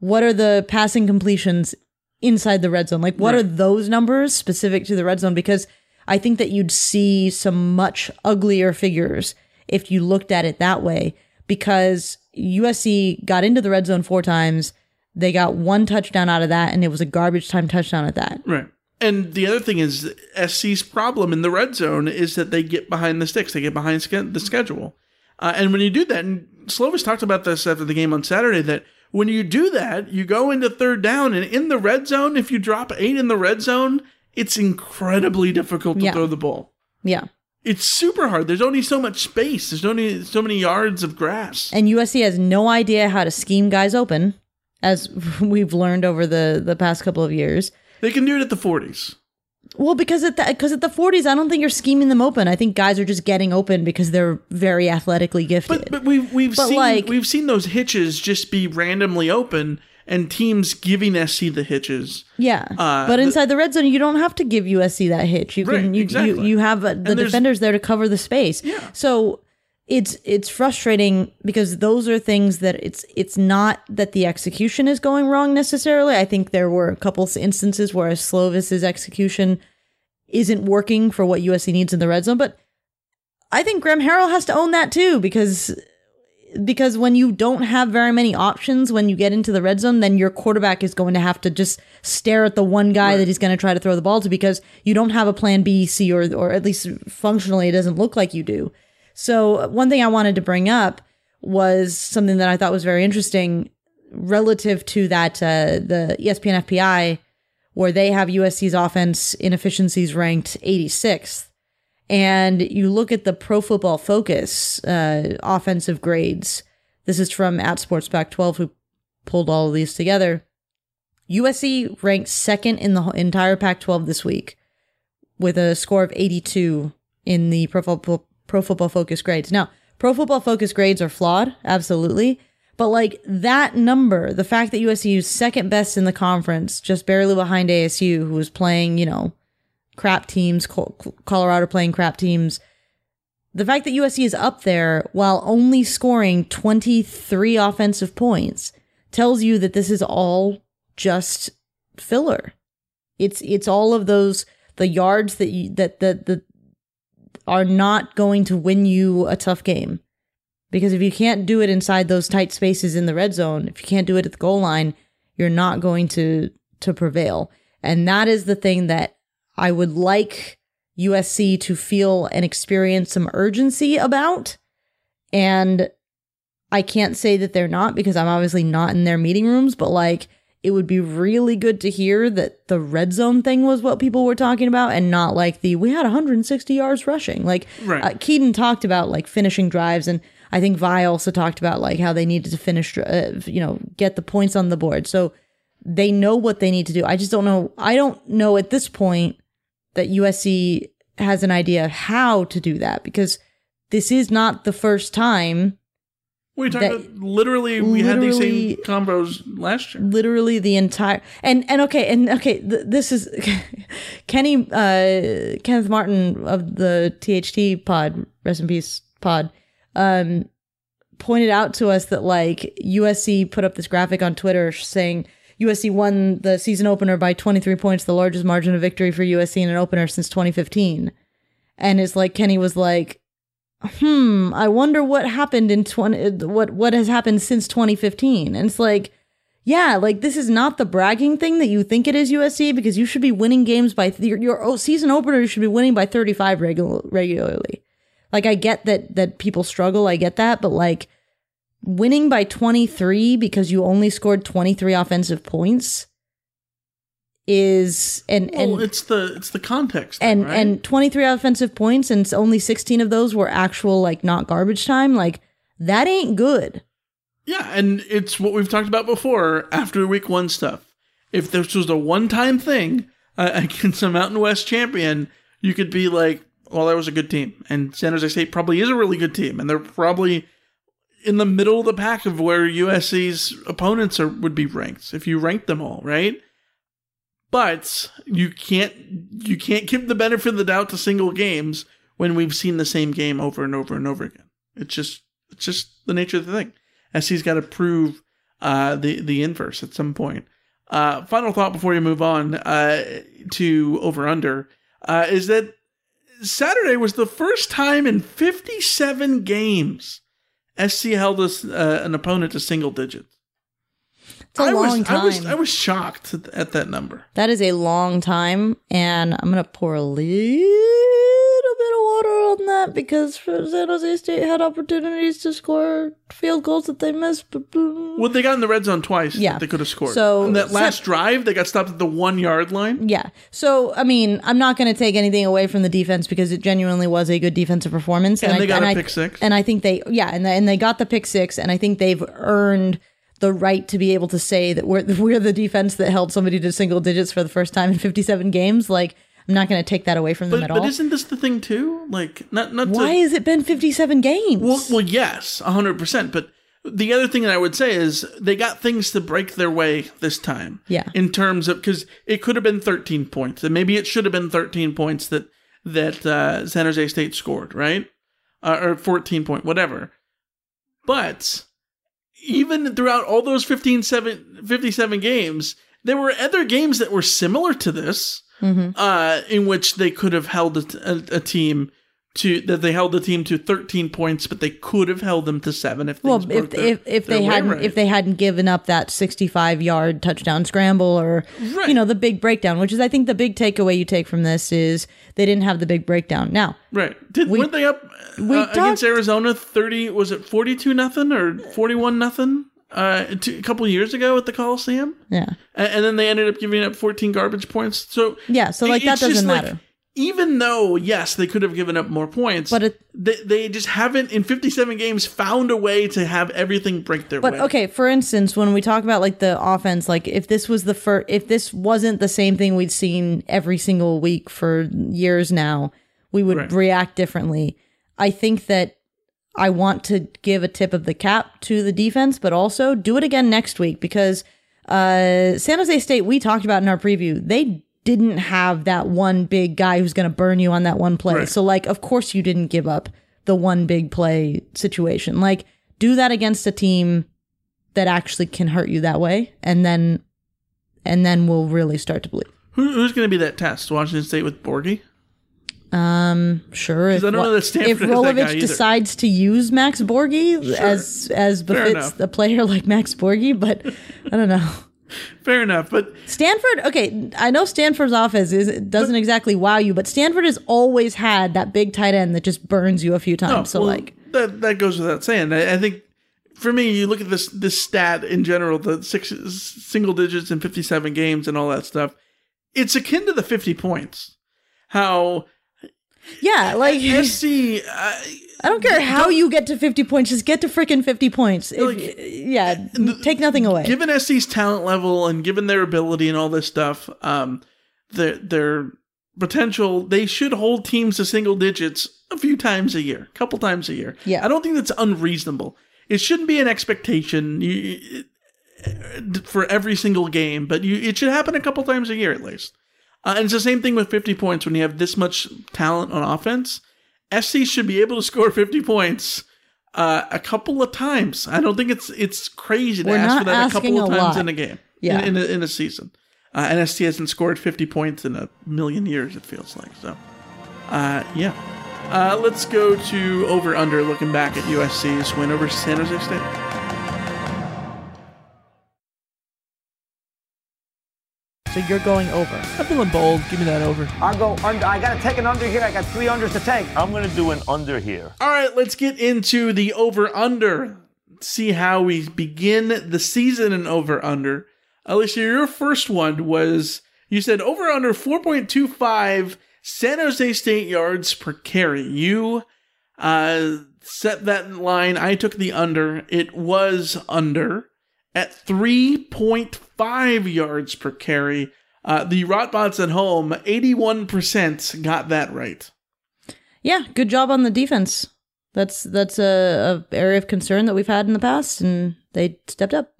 What are the passing completions inside the red zone? Like what are those numbers specific to the red zone? Because i think that you'd see some much uglier figures if you looked at it that way because usc got into the red zone four times they got one touchdown out of that and it was a garbage time touchdown at that Right. And the other thing is SC's problem in the red zone is that they get behind the sticks. They get behind the schedule. Uh, and when you do that, and Slovis talked about this after the game on Saturday, that when you do that, you go into third down, and in the red zone, if you drop eight in the red zone, it's incredibly difficult to Yeah. throw the ball. yeah It's super hard. There's only so much space. There's only so many yards of grass. and USC has no idea how to scheme guys open, as we've learned over the the past couple of years. They can do it at the 40s. Well, because at the because at the forties, I don't think you're scheming them open. I think guys are just getting open because they're very athletically gifted. But we've we've But, seen like- we've seen those hitches just be randomly open, and teams giving SC the hitches. yeah, Uh, but inside the red zone, you don't have to give USC that hitch. You can Right, you, you exactly. you have uh, the defenders there to cover the space. Yeah. So it's it's frustrating because those are things that it's it's not that the execution is going wrong necessarily. I think there were a couple instances where Slovis's execution isn't working for what USC needs in the red zone, but I think Graham Harrell has to own that too because because when you don't have very many options when you get into the red zone, then your quarterback is going to have to just stare at the one guy that he's going to try to throw the ball to because you don't have a plan B, C, or or at least functionally it doesn't look like you do. So one thing I wanted to bring up was something that I thought was very interesting relative to that uh, the ESPN FPI where they have USC's offense inefficiencies ranked 86th and you look at the Pro Football Focus uh, offensive grades. This is from at Sports Pac 12, who pulled all of these together. USC ranked second in the entire Pac 12 this week with a score of 82 in the Pro Football, Pro Football Focus grades. Now, Pro Football Focus grades are flawed, absolutely. But like that number, the fact that USC is second best in the conference, just barely behind ASU, who was playing, you know, crap teams, Colorado playing crap teams. The fact that USC is up there while only scoring 23 offensive points tells you that this is all just filler. It's it's all of those the yards that you that that that are not going to win you a tough game. Because if you can't do it inside those tight spaces in the red zone, if you can't do it at the goal line, you're not going to to prevail. And that is the thing that I would like USC to feel and experience some urgency about. And I can't say that they're not because I'm obviously not in their meeting rooms, but like it would be really good to hear that the red zone thing was what people were talking about and not like the we had 160 yards rushing. Like Right. uh, Kedon talked about like finishing drives and I think Vi also talked about like how they needed to finish uh, you know get the points on the board. So they know what they need to do. I just don't know I don't know at this point that USC has an idea of how to do that because this is not the first time We talked about literally we had these same combos last year. literally the entire and and okay and okay th- this is kenny uh kenneth martin of the tht pod rest in peace pod um pointed out to us that like usc put up this graphic on twitter saying usc won the season opener by 23 points the largest margin of victory for usc in an opener since 2015 and it's like kenny was like hmm, I wonder what happened in 20 what what has happened since 2015. And it's like yeah, like this is not the bragging thing that you think it is USC because you should be winning games by your, your season opener you should be winning by 35 regular, regularly. Like I get that that people struggle, I get that, but like winning by 23 because you only scored 23 offensive points is and Well, and it's the it's the context. and right? and 23 offensive points and only 16 of those were actual like not garbage time like that ain't good Yeah, and it's what we've talked about before after week one stuff. If this was a one time thing uh, against a Mountain West champion, you could be like, well, that was a good team. And San Jose State probably is a really good team. And they're probably in the middle of the pack of where USC's opponents are would be ranked if you rank them all, right? But you can't you can't give the benefit of the doubt to single games when we've seen the same game over and over and over again. It's just it's just the nature of the thing. SC's got to prove uh, the the inverse at some point. Uh, final thought before you move on uh, to over under uh, is that Saturday was the first time in 57 games SC held us uh, an opponent to single digits. It's a I long was, I was time. I was shocked at, at that number. that is a long time and i'm gonna pour a little bit of water on that because san jose state had opportunities to score field goals that they missed but Well, they got in the red zone twice. Yeah. they could have scored. So- And that so- last drive, they got stopped at the one yard line. Yeah. So, I mean, I'm not going to take anything away from the defense because it genuinely was a good defensive performance. And they I, got a I- pick six. And I think they, yeah, and, and they got the pick six, and I think they've earned the right to be able to say that we're we're the defense that held somebody to single digits for the first time in 57 games. Like, I'm not going to take that away from them But, at but all. isn't this the thing too? Like, not not to- Why has it been 57 games? Well, well, yes, hundred percent. But the other thing that I would say is they got things to break their way this time. Yeah. In terms of because it could have been thirteen points, and maybe it should have been thirteen points that that uh, San Jose State scored, right? Uh, or fourteen point, whatever. But even throughout all those 15, 7, 57 games, there were other games that were similar to this Mhm. uh, in which they could have held a, a, a team to that they held the team to 13 points, but they could have held them to seven if well, if their- if if they hadn't right. if they hadn't given up that 65 yard touchdown scramble or you know the big breakdown, which is I think the big takeaway you take from this is they didn't have the big breakdown. Now, right did weren't they up we uh, against Arizona 30 was it 42 nothing or 41 nothing uh, two, a couple years ago at the Coliseum yeah, and, and then they ended up giving up 14 garbage points so yeah, so like it- that doesn't like, matter. even though yes they could have given up more points But it- they, they just haven't in 57 games found a way to have everything break their But way okay, for instance, when we talk about like the offense, like if this was the first, if this wasn't the same thing we'd seen every single week for years now, we would Right. react differently. I think that I want to give a tip of the cap to the defense, but also do it again next week because uh, San Jose State, we talked about in our preview, they didn't have that one big guy who's going to burn you on that one play. Right. So, like, of course, you didn't give up the one big play situation. Like, do that against a team that actually can hurt you that way, and then, and then we'll really start to believe. Who, who's going to be that test? Washington State with Borghi? Um, sure. If, I don't know that if Rolovich decides to use Max Borghi Sure. as as befits a player like Max Borghi, but I don't know. Fair enough, but Stanford, okay, I know Stanford's offense is doesn't exactly wow you, but Stanford has always had that big tight end that just burns you a few times. no, so well, like, that that goes without saying. I, I think for me, you look at this this stat in general, the six single digits in 57 games and all that stuff. It's akin to the 50 points. How Yeah, like SC. Uh, I don't care how you get to 50 points, just get to freaking 50 points. If- yeah, eh, take nothing away. given SC's talent level and given their ability and all this stuff, um, their their potential, they should hold teams to single digits a few times a year, a couple times a year. Yeah. I don't think that's unreasonable. It shouldn't be an expectation you, eh, for every single game, but you, it should happen a couple times a year at least. Uh, and it's the same thing with 50 points when you have this much talent on offense. SC should be able to score 50 points uh, a couple of times. I don't think it's it's crazy to We're ask for that a couple of a times lot. in a game. Yeah. In, in, a, in a season. Uh, and SC hasn't scored 50 points in a million years, it feels like. So, uh, yeah. Uh, let's go to over under looking back at USC's win over San Jose State. So you're going over. I'm feeling bold. Give me that over. I'll go under. I got to take an under here. I got three unders to take. I'm going to do an under here. All right, let's get into the over under. See how we begin the season in over under. Alicia, your first one was you said over under 4.25 San Jose State yards per carry. You uh, set that line. I took the under. It was under at 3.5 yards per carry. Uh, the Rotbots at home, 81% got that right. Yeah, good job on the defense. That's that's a, a area of concern that we've had in the past, and they stepped up.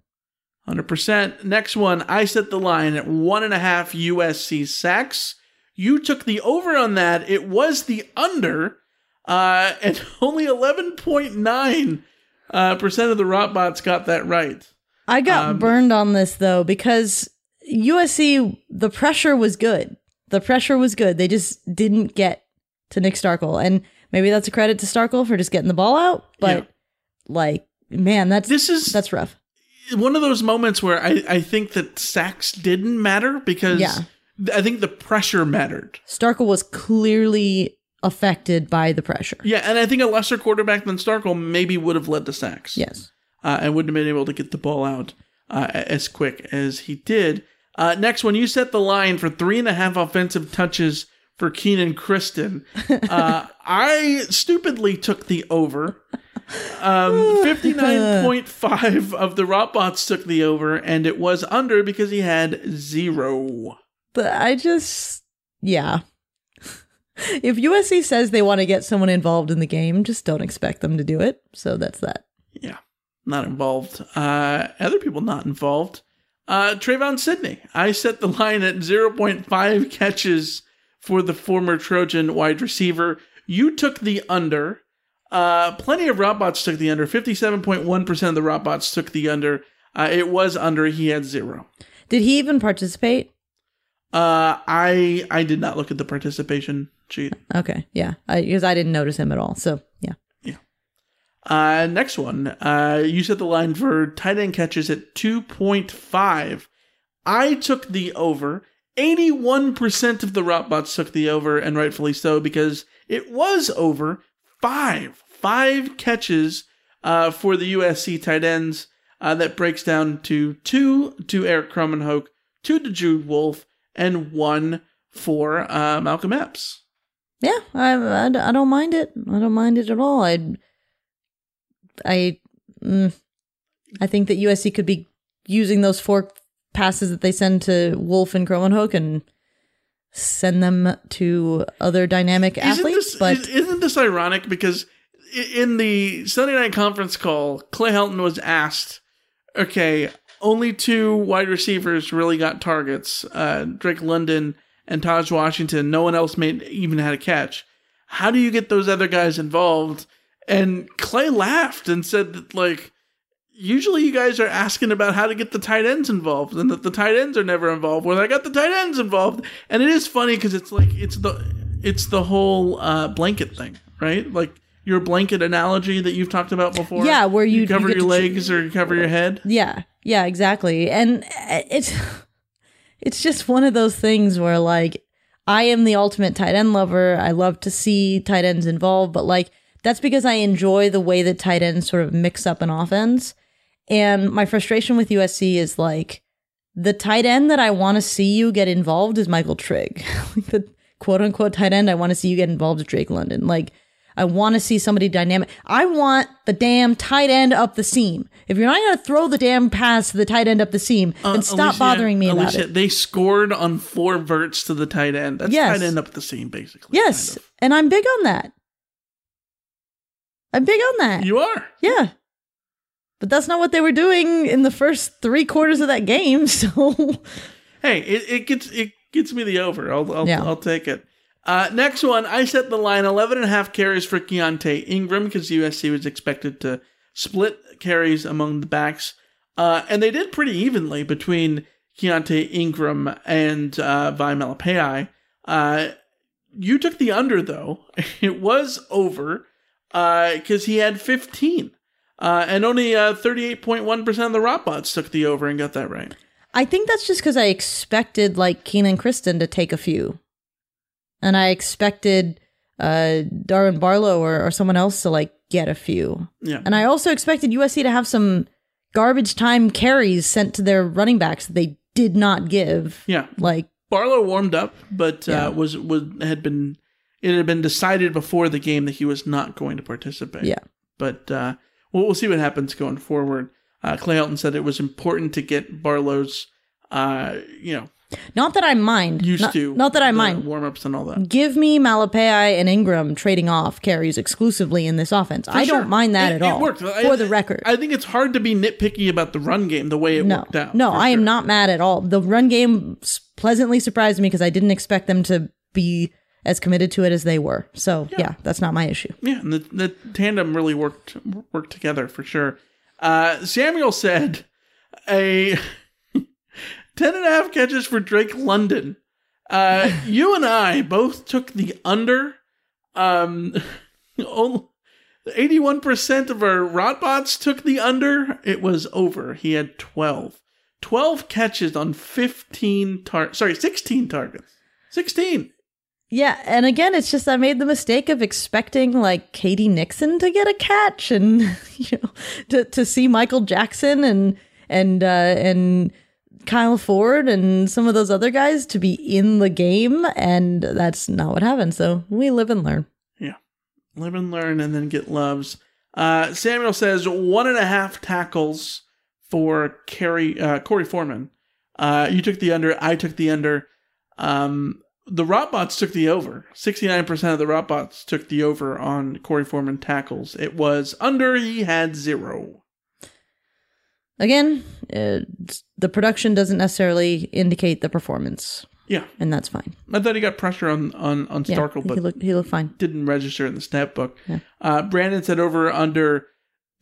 100%. Next one, I set the line at one and a half USC sacks. You took the over on that. It was the under, uh, and only 11.9 uh, percent of the Rotbots got that right. I got Um, burned on this though because USC the pressure was good. The pressure was good. They just didn't get to Nick Starkel, and maybe that's a credit to Starkel for just getting the ball out. But like, man, that's this is that's rough. One of those moments where I, I think that sacks didn't matter because Yeah. I think the pressure mattered. Starkel was clearly affected by the pressure. Yeah, and I think a lesser quarterback than Starkel maybe would have led to sacks. Yes. Uh, and wouldn't have been able to get the ball out uh, as quick as he did. Uh, next one, you set the line for three and a half offensive touches for Kenan Christon. Uh, I stupidly took the over. Um, 59.5 of the Rotbots took the over, and it was under because he had zero. But I just, yeah. if USC says they want to get someone involved in the game, just don't expect them to do it. So that's that. Yeah, not involved. Uh, other people not involved. Uh, Trayvon Sidney. I set the line at 0.5 catches for the former Trojan wide receiver. You took the under. Uh, plenty of Rotbots took the under. 57.1% of the Rotbots took the under. Uh, it was under. He had zero. Did he even participate? Uh, I I did not look at the participation sheet. Okay, yeah, because I, didn't notice him at all. So yeah, Uh, next one. Uh, you set the line for tight end catches at 2.5. I took the over. 81% of the Rotbots took the over, and rightfully so, because it was over five. Five catches uh, for the USC tight ends. Uh, that breaks down to two to Erik Krommenhoek, two to Jude Wolfe, and one for uh, Malcolm Epps. yeah, I, I, I don't mind it. I don't mind it at all. I, I, mm, I think that USC could be using those four passes that they send to Wolfe and Krommenhoek and send them to other dynamic athletes. Isn't but this, is- isn't this ironic? Because in the Sunday night conference call, Clay Helton was asked, "Okay, only two wide receivers really got targets: uh, Drake London and Tahj Washington. No one else made even had a catch. How do you get those other guys involved?" And Clay laughed and said that like. Usually, you guys are asking about how to get the tight ends involved, and that the tight ends are never involved. Well, I got the tight ends involved, and it is funny because it's like it's the it's the whole uh, blanket thing, right? Like your blanket analogy that you've talked about before. Yeah, where you- cover you your legs or you cover your head. Yeah, yeah, exactly. And uh, it's it's just one of those things where like I am the ultimate tight end lover. I love to see tight ends involved, but like that's because I enjoy the way that tight ends sort of mix up an offense. And my frustration with USC is like the tight end that I want to see you get involved is Michael Trigg. like the quote unquote tight end I want to see you get involved is Drake London. Like I want to see somebody dynamic. I want the damn tight end up the seam. If you're not going to throw the damn pass to the tight end up the seam, Uh, then stop Alicia- bothering me about it. They scored on four verts to the tight end. That's Yes. tight end up the seam, basically. Yes, and I'm big on that. I'm big on that. You are. Yeah. But that's not what they were doing in the first three quarters of that game. So Hey, it, it gets it gets me the over. I'll I'll, Yeah. I'll take it. Uh, next one, I set the line 11 and a half carries for Keontae Ingram because USC was expected to split carries among the backs. Uh, and they did pretty evenly between Keontae Ingram and uh, Vi Malepeai. Uh, you took the under, though. It was over because he had 15. Uh, and only uh, 38.1% of the Rotbots took the over and got that right. I think that's just because I expected like Kenan Christon to take a few. And I expected uh Darwin Barlow or, or someone else to like get a few. Yeah. And I also expected USC to have some garbage time carries sent to their running backs that they did not give. Yeah. Like Barlow warmed up, but Yeah. uh, was was had been it had been decided before the game that he was not going to participate. Yeah. But uh, we'll, we'll see what happens going forward. Uh, Clay Helton said it was important to get Barlow's, uh, you know, not that I mind. used not, to not that I mind. warm ups and all that. Give me Malepeai and Ingram trading off carries exclusively in this offense. For I sure. don't mind that It- at it all. worked. For I- the record. I think it's hard to be nitpicky about the run game the way it no, worked out. no, I am not mad at all. The run game pleasantly surprised me because I didn't expect them to be as committed to it as they were. So yeah, that's not my issue. Yeah, and the, the tandem really worked worked together for sure. Uh, Samuel said a 10 and a half catches for Drake London. Uh, you and I both took the under. Um, only- 81% of our Rotbots took the under. It was over. He had 12. 12 catches on 15 tar sorry, 16 targets. 16. Yeah, and again, it's just I made the mistake of expecting like KD Nixon to get a catch, and you know, to to see Michael Jackson and and uh, and Kyle Ford and some of those other guys to be in the game, and that's not what happened. So we live and learn. Yeah. Live and learn and then get loves. Uh, Samuel says one and a half tackles for Carrie, uh, Korey Foreman. Uh, you took the under. I took the under. Um, the Rotbots took the over. 69% of the Rotbots took the over on Korey Foreman tackles. It was under. He had zero. Again, the production doesn't necessarily indicate the performance. Yeah. and that's fine. I thought he got pressure on on on Yeah, Starkel, he but looked he looked fine. didn't register in the stat book. Yeah. Uh, Brandon said over under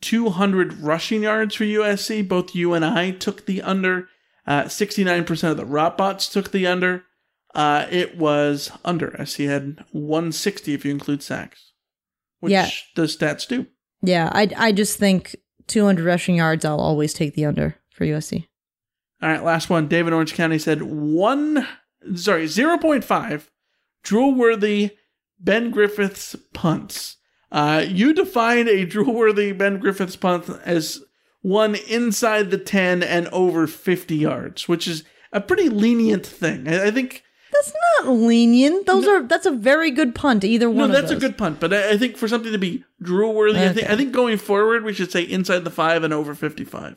200 rushing yards for USC. Both you and I took the under. Uh, 69% of the Rotbots took the under. Uh, it was under, as he had 160 if you include sacks, which Yeah. the stats do. Yeah, I I just think 200 rushing yards. I'll always take the under for USC. All right, last one. David Orange County said one, sorry, 0.5 drool worthy Ben Griffiths punts. Uh, you defined a drool worthy Ben Griffiths punt as one inside the 10 and over 50 yards, which is a pretty lenient thing. I, I think. That's not lenient. Those are that's a very good punt. Either one. No, that's a good punt, but I, I think for something to be Drew worthy, I think I think going forward we should say inside the five and over fifty five.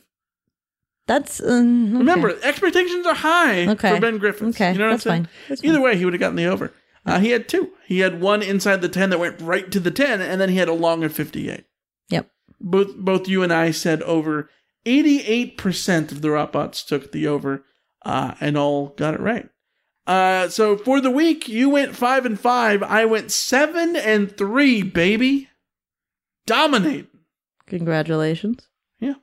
That's um, okay. Remember, expectations are high Okay. for Ben Griffin. Okay, you know what that's I'm saying? fine. That's Either way, he would have gotten the over. Uh, he had two. He had one inside the ten that went right to the ten, and then he had a long of fifty eight. Yep. Both both you and I said over. Eighty eight percent of the Rotbots took the over, uh, and all got it right. Uh, so for the week, you went five and five. I went seven and three, baby. Dominate. Congratulations. Yeah.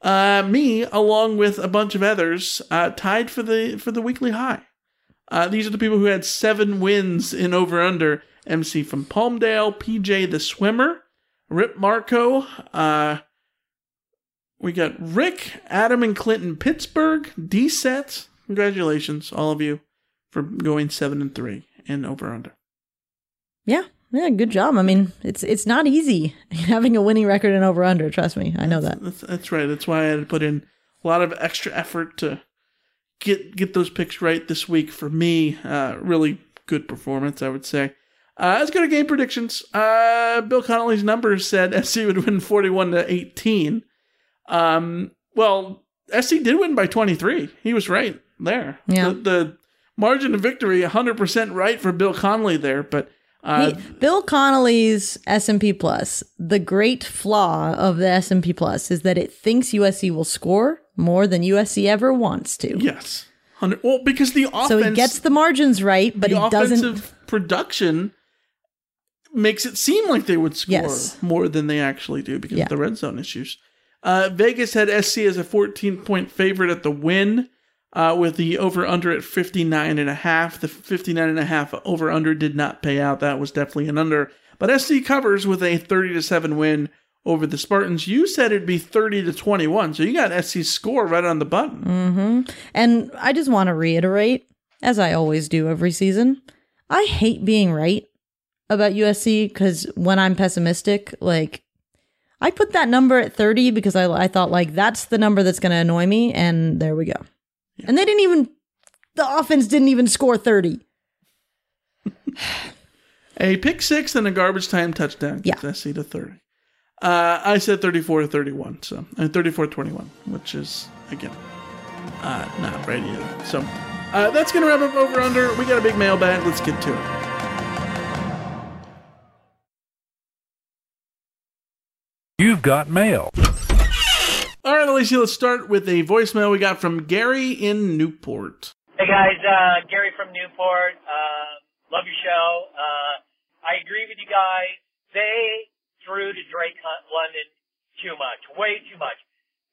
Uh, me, along with a bunch of others, uh, tied for the for the weekly high. Uh, these are the people who had seven wins in over under. MC from Palmdale, PJ the swimmer, Rip Marco. Uh, we got Rick, Adam, and Clinton Pittsburgh. D set. Congratulations, all of you, for going seven and three in over under. Yeah, Yeah, good job. I mean, it's it's not easy having a winning record and over under. Trust me, I know that. That's, that's right. That's why I had to put in a lot of extra effort to get get those picks right this week for me. Uh, really good performance, I would say. Uh, let's go to game predictions. Uh, Bill Connolly's numbers said SC would win 41 to 18. Um, well, SC did win by 23. He was right there. Yeah. The, the margin of victory, 100% right for Bill Connolly there, but uh, He- Bill Connolly's S&P Plus, the great flaw of the S&P Plus is that it thinks USC will score more than USC ever wants to. Yes. 100, well, because the offense So he gets the margins right, but the he doesn't offensive production makes it seem like they would score Yes. more than they actually do because Yeah. of the red zone issues. Uh, Vegas had SC as a 14 point favorite at the win, uh, with the over under at 59 and a half. The 59 and a half over under did not pay out. That was definitely an under. But SC covers with a 30 to 7 win over the Spartans. You said it'd be 30 to 21, so you got SC's score right on the button. hmm And I just want to reiterate, as I always do every season, I hate being right about USC because when I'm pessimistic, like I put that number at 30 because I, I thought like that's the number that's going to annoy me, and there we go. And they didn't even, the offense didn't even score 30. A pick six and a garbage time touchdown gets SC to 30. Uh, I said 34 to 31, so uh, 34 21, which is, again, uh, not right either. So uh, that's going to wrap up over under. We got a big mailbag. Let's get to it. You've got mail. All right, Alicia, let's start with a voicemail we got from Gary in Newport. Hey guys, uh, Gary from Newport. Uh, love your show. Uh, I agree with you guys. They threw to Drake London too much, way too much.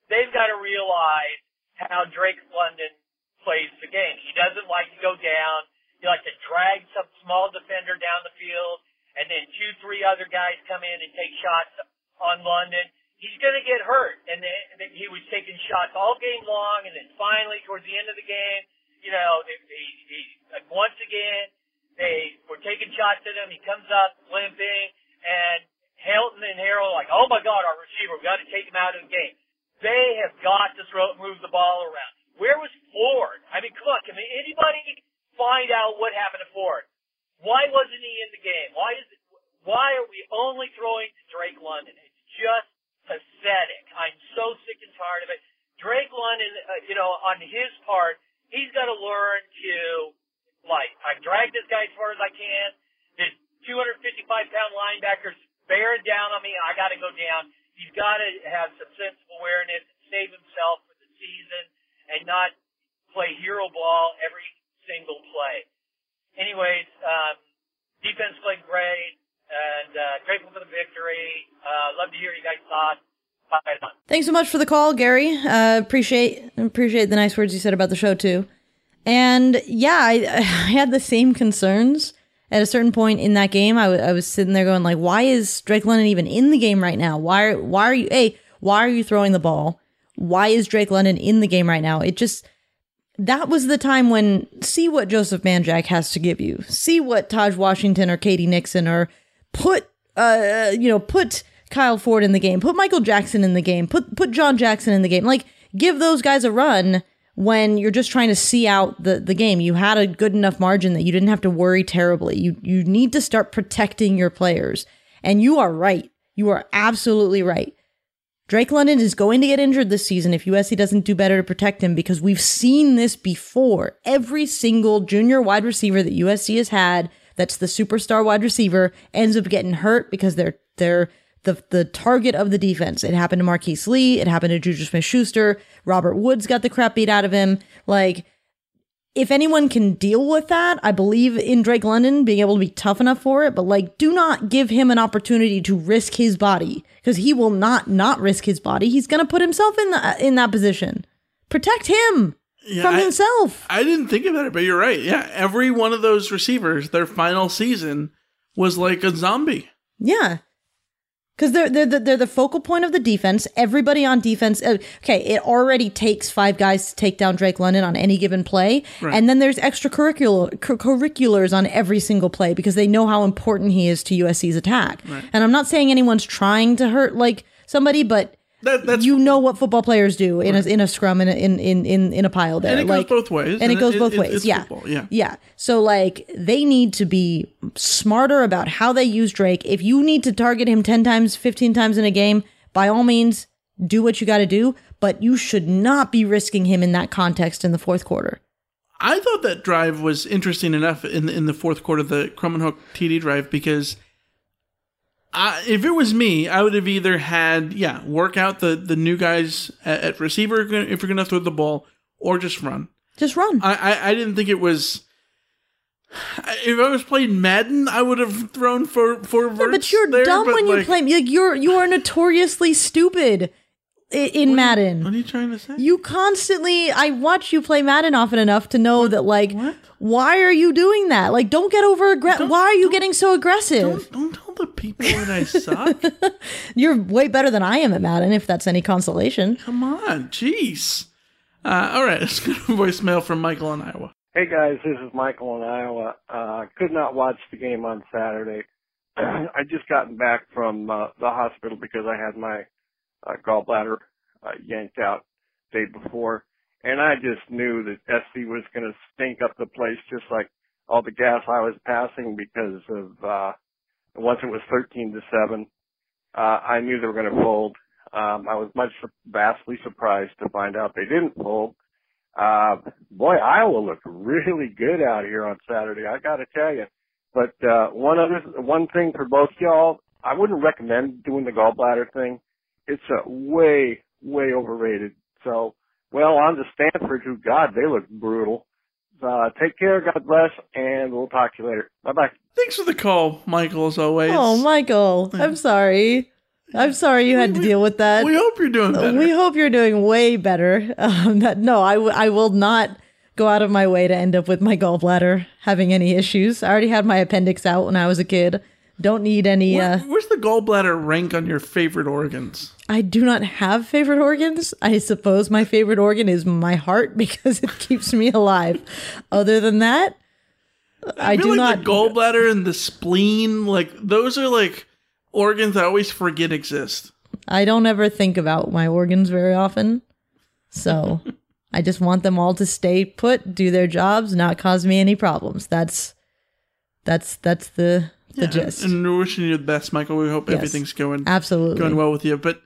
They've got to realize how Drake London plays the game. He doesn't like to go down. He likes to drag some small defender down the field, and then two, three other guys come in and take shots on London. He's going to get hurt, and then, he was taking shots all game long, and then finally towards the end of the game, you know, he, he, like once again they were taking shots at him. He comes up limping, and Helton and Harrell are like, "Oh my God, our receiver, we've got to take him out of the game." They have got to throw move the ball around. Where was Ford? I mean, come on, can anybody find out what happened to Ford? Why wasn't he in the game? Why is it, why are we only throwing to Drake London? It's just pathetic. I'm so sick and tired of it. Drake London, uh, you know, on his part, he's got to learn to, like, I drag this guy as far as I can. This 255 pound linebacker's bearing down on me. I got to go down. He's got to have some sense of awareness save himself for the season and not play hero ball every single play. Anyways, um, defense played great and uh, grateful for the victory. Uh, love to hear you guys' thoughts. Thanks so much for the call, Gary. Uh, appreciate appreciate the nice words you said about the show too. And yeah, I, I had the same concerns at a certain point in that game. I, w- I was sitting there going like, why is Drake London even in the game right now? Why are why are you? Hey, why are you throwing the ball? Why is Drake London in the game right now? It just that was the time when see what Joseph Manjack has to give you. See what Tahj Washington or KD Nixon or put uh you know put Kyle Ford in the game, put Michael Jackson in the game, put put John Jackson in the game. Like give those guys a run when you're just trying to see out the the game. You had a good enough margin that you didn't have to worry terribly. You you need to start protecting your players. And you are right. You are absolutely right. Drake London is going to get injured this season if USC doesn't do better to protect him because we've seen this before. Every single junior wide receiver that USC has had that's the superstar wide receiver ends up getting hurt because they're they're the the target of the defense. It happened to Marquise Lee, it happened to Juju Smith Schuster, Robert Woods got the crap beat out of him. Like if anyone can deal with that, I believe in Drake London being able to be tough enough for it, but like do not give him an opportunity to risk his body because he will not not risk his body. He's to put himself in the, in that position. Protect him Yeah, from I- himself. I didn't think about it, but you're right. Yeah, every one of those receivers, their final season was like a zombie. Yeah. Because they're, they're, the- they're the focal point of the defense. Everybody on defense. uh, Okay, it already takes five guys to take down Drake London on any given play. Right. And then there's extracurricular cur- curriculars on every single play because they know how important he is to USC's attack. Right. And I'm not saying anyone's trying to hurt like somebody, but you know what football players do in a in a scrum in a, in, in in a pile there. And it goes both ways, And it and goes both it- ways. yeah. football, yeah. Yeah. So like they need to be smarter about how they use Drake. If you need to target him 10 times, 15 times in a game, by all means do what you got to do, but you should not be risking him in that context in the fourth quarter. I thought that drive was interesting enough in the, in the fourth quarter, the Krommenhoek TD drive, because I, if it was me, I would have either had yeah work out the the new guys at, at receiver if you're going to throw the ball, or just run. Just run. I, I I didn't think it was. If I was playing Madden, I would have thrown for for Yeah, but you're there, dumb but, when you play. Like you're you are notoriously stupid in Madden. What are you trying to say? You constantly. I watch you play Madden often enough to know that like. Why are you doing that? Like, don't get over aggressive. Why are you getting so aggressive? Don't tell the people that I suck. You're way better than I am at Madden, if that's any consolation. Come on, jeez. Uh, all right, let's go to voicemail from Michael in Iowa. Hey guys, this is Michael in Iowa. Uh, could not watch the game on Saturday. I just gotten back from uh, the hospital because I had my uh, gallbladder uh, yanked out day before, and I just knew that SC was going to stink up the place just like all the gas I was passing because of uh, once it was 13 to seven. Uh, I knew they were going to fold. Um, I was much vastly surprised to find out they didn't fold. Uh, boy, Iowa looked really good out here on Saturday. I got to tell you. But uh, one other one thing for both y'all, I wouldn't recommend doing the gallbladder thing. It's uh, way way overrated. So, well, on to Stanford, who God they look brutal. Uh, take care, God bless, and we'll talk to you later. Bye bye. Thanks for the call, Michael, as always. Oh, Michael, I'm sorry. I'm sorry you had to deal with that. We hope you're doing better. We hope you're doing way better. Um, that, no, I, w- I will not go out of my way to end up with my gallbladder having any issues. I already had my appendix out when I was a kid. Don't need any. Where- Uh, where's the gallbladder rank on your favorite organs? I do not have favorite organs. I suppose my favorite organ is my heart because it keeps me alive. Other than that, I, feel do like not. The gallbladder and the spleen, like those are like organs I always forget exist. I don't ever think about my organs very often. So I just want them all to stay put, do their jobs, not cause me any problems. That's that's that's the the Yeah, gist. And, and we're wishing you the best, Michael. We hope Yes. everything's going Absolutely. going well with you. But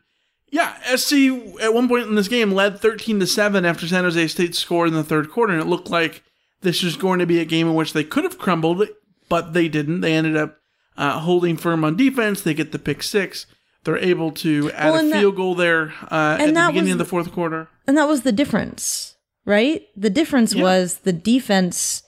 yeah, SC at one point in this game led thirteen to seven after San Jose State scored in the third quarter, and it looked like this was going to be a game in which they could have crumbled, but they didn't. They ended up uh, holding firm on defense. They get the pick six. They're able to add Well, a and that- field goal there uh, at the beginning was of the fourth quarter. And that was the difference, right? The difference was the defense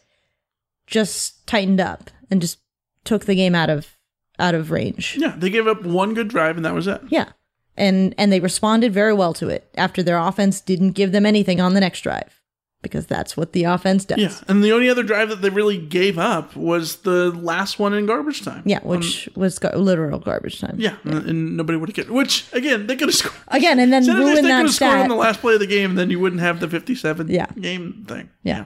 just tightened up and just took the game out of out of range. Yeah, they gave up one good drive, and that was it. Yeah. And and they responded very well to it after their offense didn't give them anything on the next drive because that's what the offense does. Yeah, and the only other drive that they really gave up was the last one in garbage time. Yeah, which was gar- literal garbage time. Um, Yeah, and, and nobody would have get. Which again, they could have scored. Again, and then ruin State that scored on the last play of the game, then you wouldn't have the fifty-seven Yeah. game thing. Yeah.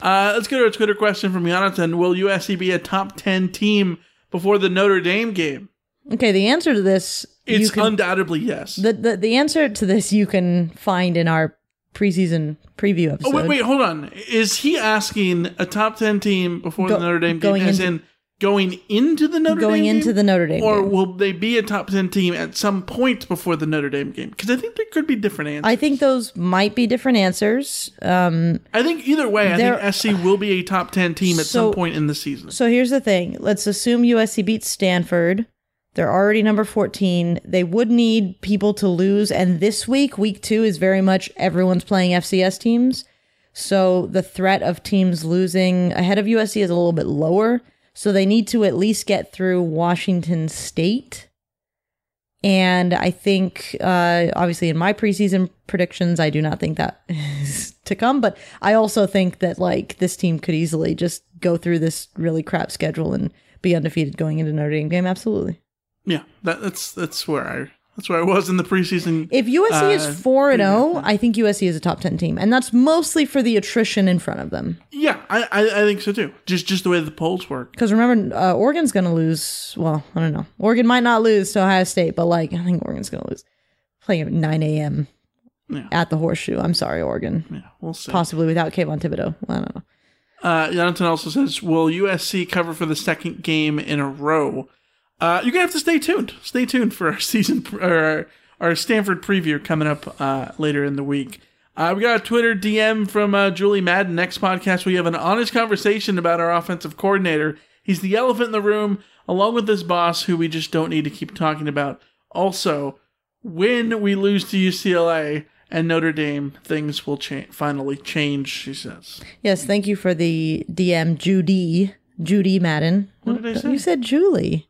Uh, let's go to a Twitter question from Jonathan. Will USC be a top ten team before the Notre Dame game? Okay, the answer to this It's can- undoubtedly yes. the, the the answer to this you can find in our preseason preview episode. Oh wait, wait, hold on. Is he asking a top ten team before Go- the Notre Dame game, going as into- in going into the Notre Going Dame into game? the Notre Dame or game. will they be a top ten team at some point before the Notre Dame game? Because I think there could be different answers. I think those might be different answers. Um, I think either way, I think SC will be a top ten team at So- some point in the season. So here's the thing. Let's assume USC beats Stanford. They're already number 14. They would need people to lose. And this week, week two, is very much everyone's playing FCS teams. So the threat of teams losing ahead of USC is a little bit lower. So they need to at least get through Washington State. And I think, uh, obviously, in my preseason predictions, I do not think that is to come. But I also think that like this team could easily just go through this really crap schedule and be undefeated going into Notre Dame game. Absolutely. Yeah, that, that's that's where I that's where I was in the preseason. If USC uh, is 4 and 0, I think USC is a top 10 team. And that's mostly for the attrition in front of them. Yeah, I, I I think so too. Just just the way the polls work. Because remember, uh, Oregon's going to lose. Well, I don't know. Oregon might not lose to Ohio State, but like, I think Oregon's going to lose. Playing at 9 a.m. Yeah. at the horseshoe. I'm sorry, Oregon. Yeah, we'll see. Possibly without Kayvon Thibodeaux. I don't know. Uh, Jonathan also says, "Will USC cover for the second game in a row?" Uh, you're gonna have to stay tuned. Stay tuned for our season or our, our Stanford preview coming up uh, later in the week. Uh, we got a Twitter DM from uh, Julie Madden. Next podcast, we have an honest conversation about our offensive coordinator. He's the elephant in the room, along with this boss who we just don't need to keep talking about. Also, when we lose to UCLA and Notre Dame, things will cha- finally change. She says. Yes, thank you for the DM, Judy. Judy Madden. What did I say? You said Julie.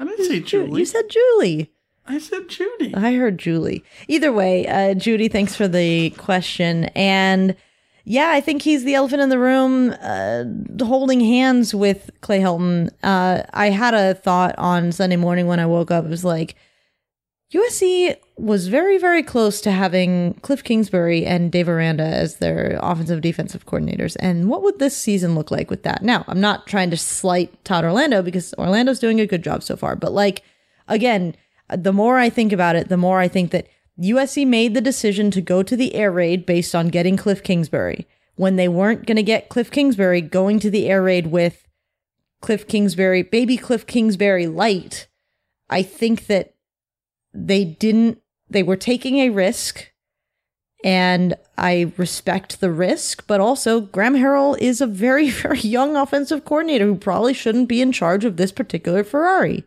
I didn't say Julie. You said Julie. I said Judy. I heard Julie. Either way, uh, Judy, thanks for the question. And yeah, I think he's the elephant in the room, uh, holding hands with Clay Helton. Uh, I had a thought on Sunday morning when I woke up. It was like, USC was very, very close to having Cliff Kingsbury and Dave Aranda as their offensive defensive coordinators. And what would this season look like with that? Now, I'm not trying to slight Todd Orlando because Orlando's doing a good job so far. But like, again, the more I think about it, the more I think that USC made the decision to go to the air raid based on getting Cliff Kingsbury when they weren't going to get Cliff Kingsbury going to the air raid with Cliff Kingsbury, baby Cliff Kingsbury light. I think that they didn't they were taking a risk and I respect the risk, but also Graham Harrell is a very, very young offensive coordinator who probably shouldn't be in charge of this particular Ferrari.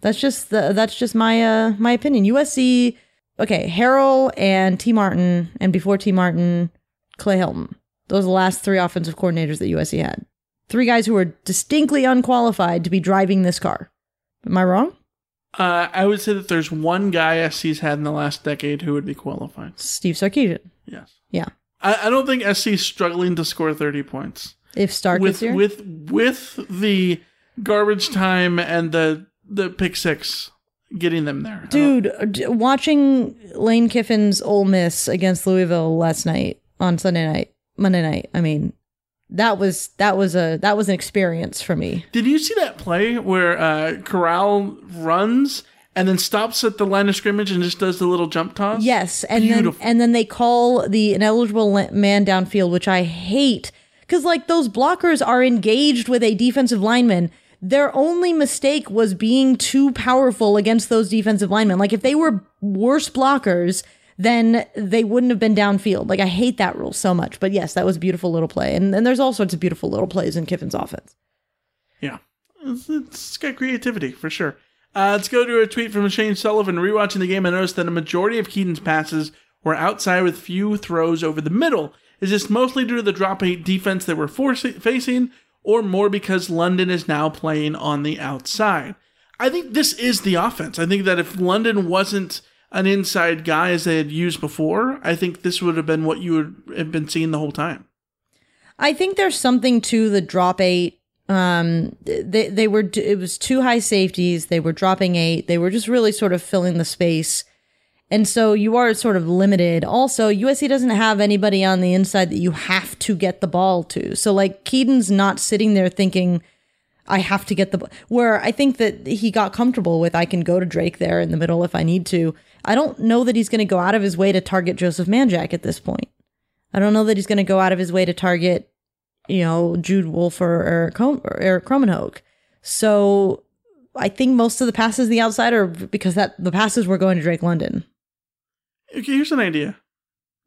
That's just the that's just my uh my opinion. USC okay, Harrell and T Martin and before T Martin, Clay Helton. Those are the last three offensive coordinators that USC had. Three guys who were distinctly unqualified to be driving this car. Am I wrong? Uh, I would say that there's one guy SC's had in the last decade who would be qualified. Steve Sarkisian. Yes. Yeah. I, I don't think SC's struggling to score 30 points. If Stark with is here? with with the garbage time and the the pick six getting them there. Dude, d- watching Lane Kiffin's Ole Miss against Louisville last night on Sunday night, Monday night. I mean, that was that was a that was an experience for me. Did you see that play where uh, Corral runs and then stops at the line of scrimmage and just does the little jump toss? Yes, and Beautiful. then and then they call the ineligible man downfield, which I hate because like those blockers are engaged with a defensive lineman. Their only mistake was being too powerful against those defensive linemen. Like if they were worse blockers, then they wouldn't have been downfield. Like I hate that rule so much. But yes, that was a beautiful little play, and, and there's all sorts of beautiful little plays in Kiffin's offense. Yeah. It's, it's got creativity for sure. Uh, let's go to a tweet from Shane Sullivan. Rewatching the game, I noticed that a majority of Kedon's passes were outside with few throws over the middle. Is this mostly due to the drop eight defense that we're forcing, facing, or more because London is now playing on the outside? I think this is the offense. I think that if London wasn't an inside guy as they had used before, I think this would have been what you would have been seeing the whole time. I think there's something to the drop eight. Um, they they were it was two high safeties. They were dropping eight. They were just really sort of filling the space, and so you are sort of limited. Also, USC doesn't have anybody on the inside that you have to get the ball to. So like Kedon's not sitting there thinking. I have to get the where I think that he got comfortable with I can go to Drake there in the middle if I need to. I don't know that he's going to go out of his way to target Joseph Manjack at this point. I don't know that he's going to go out of his way to target, you know, Jude Wolfe or Eric, Com- or Erik Krommenhoek. So I think most of the passes the outside are because that the passes were going to Drake London. Okay, here's an idea.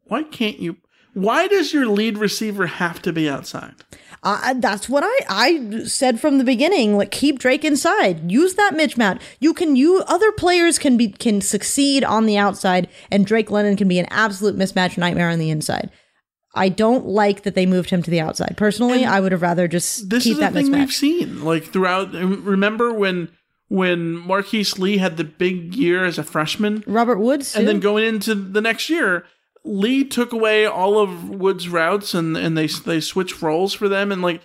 Why can't you? Why does your lead receiver have to be outside? Uh, that's what I, I said from the beginning. Like keep Drake inside. Use that mismatch. You can you other players can be can succeed on the outside, and Drake London can be an absolute mismatch nightmare on the inside. I don't like that they moved him to the outside. Personally, I would have rather just This keep is a that thing mismatch. we've seen like throughout. Remember when when Marquise Lee had the big year as a freshman, Robert Woods, and then going into the next year, Lee took away all of Woods' routes and and they they switched roles for them and like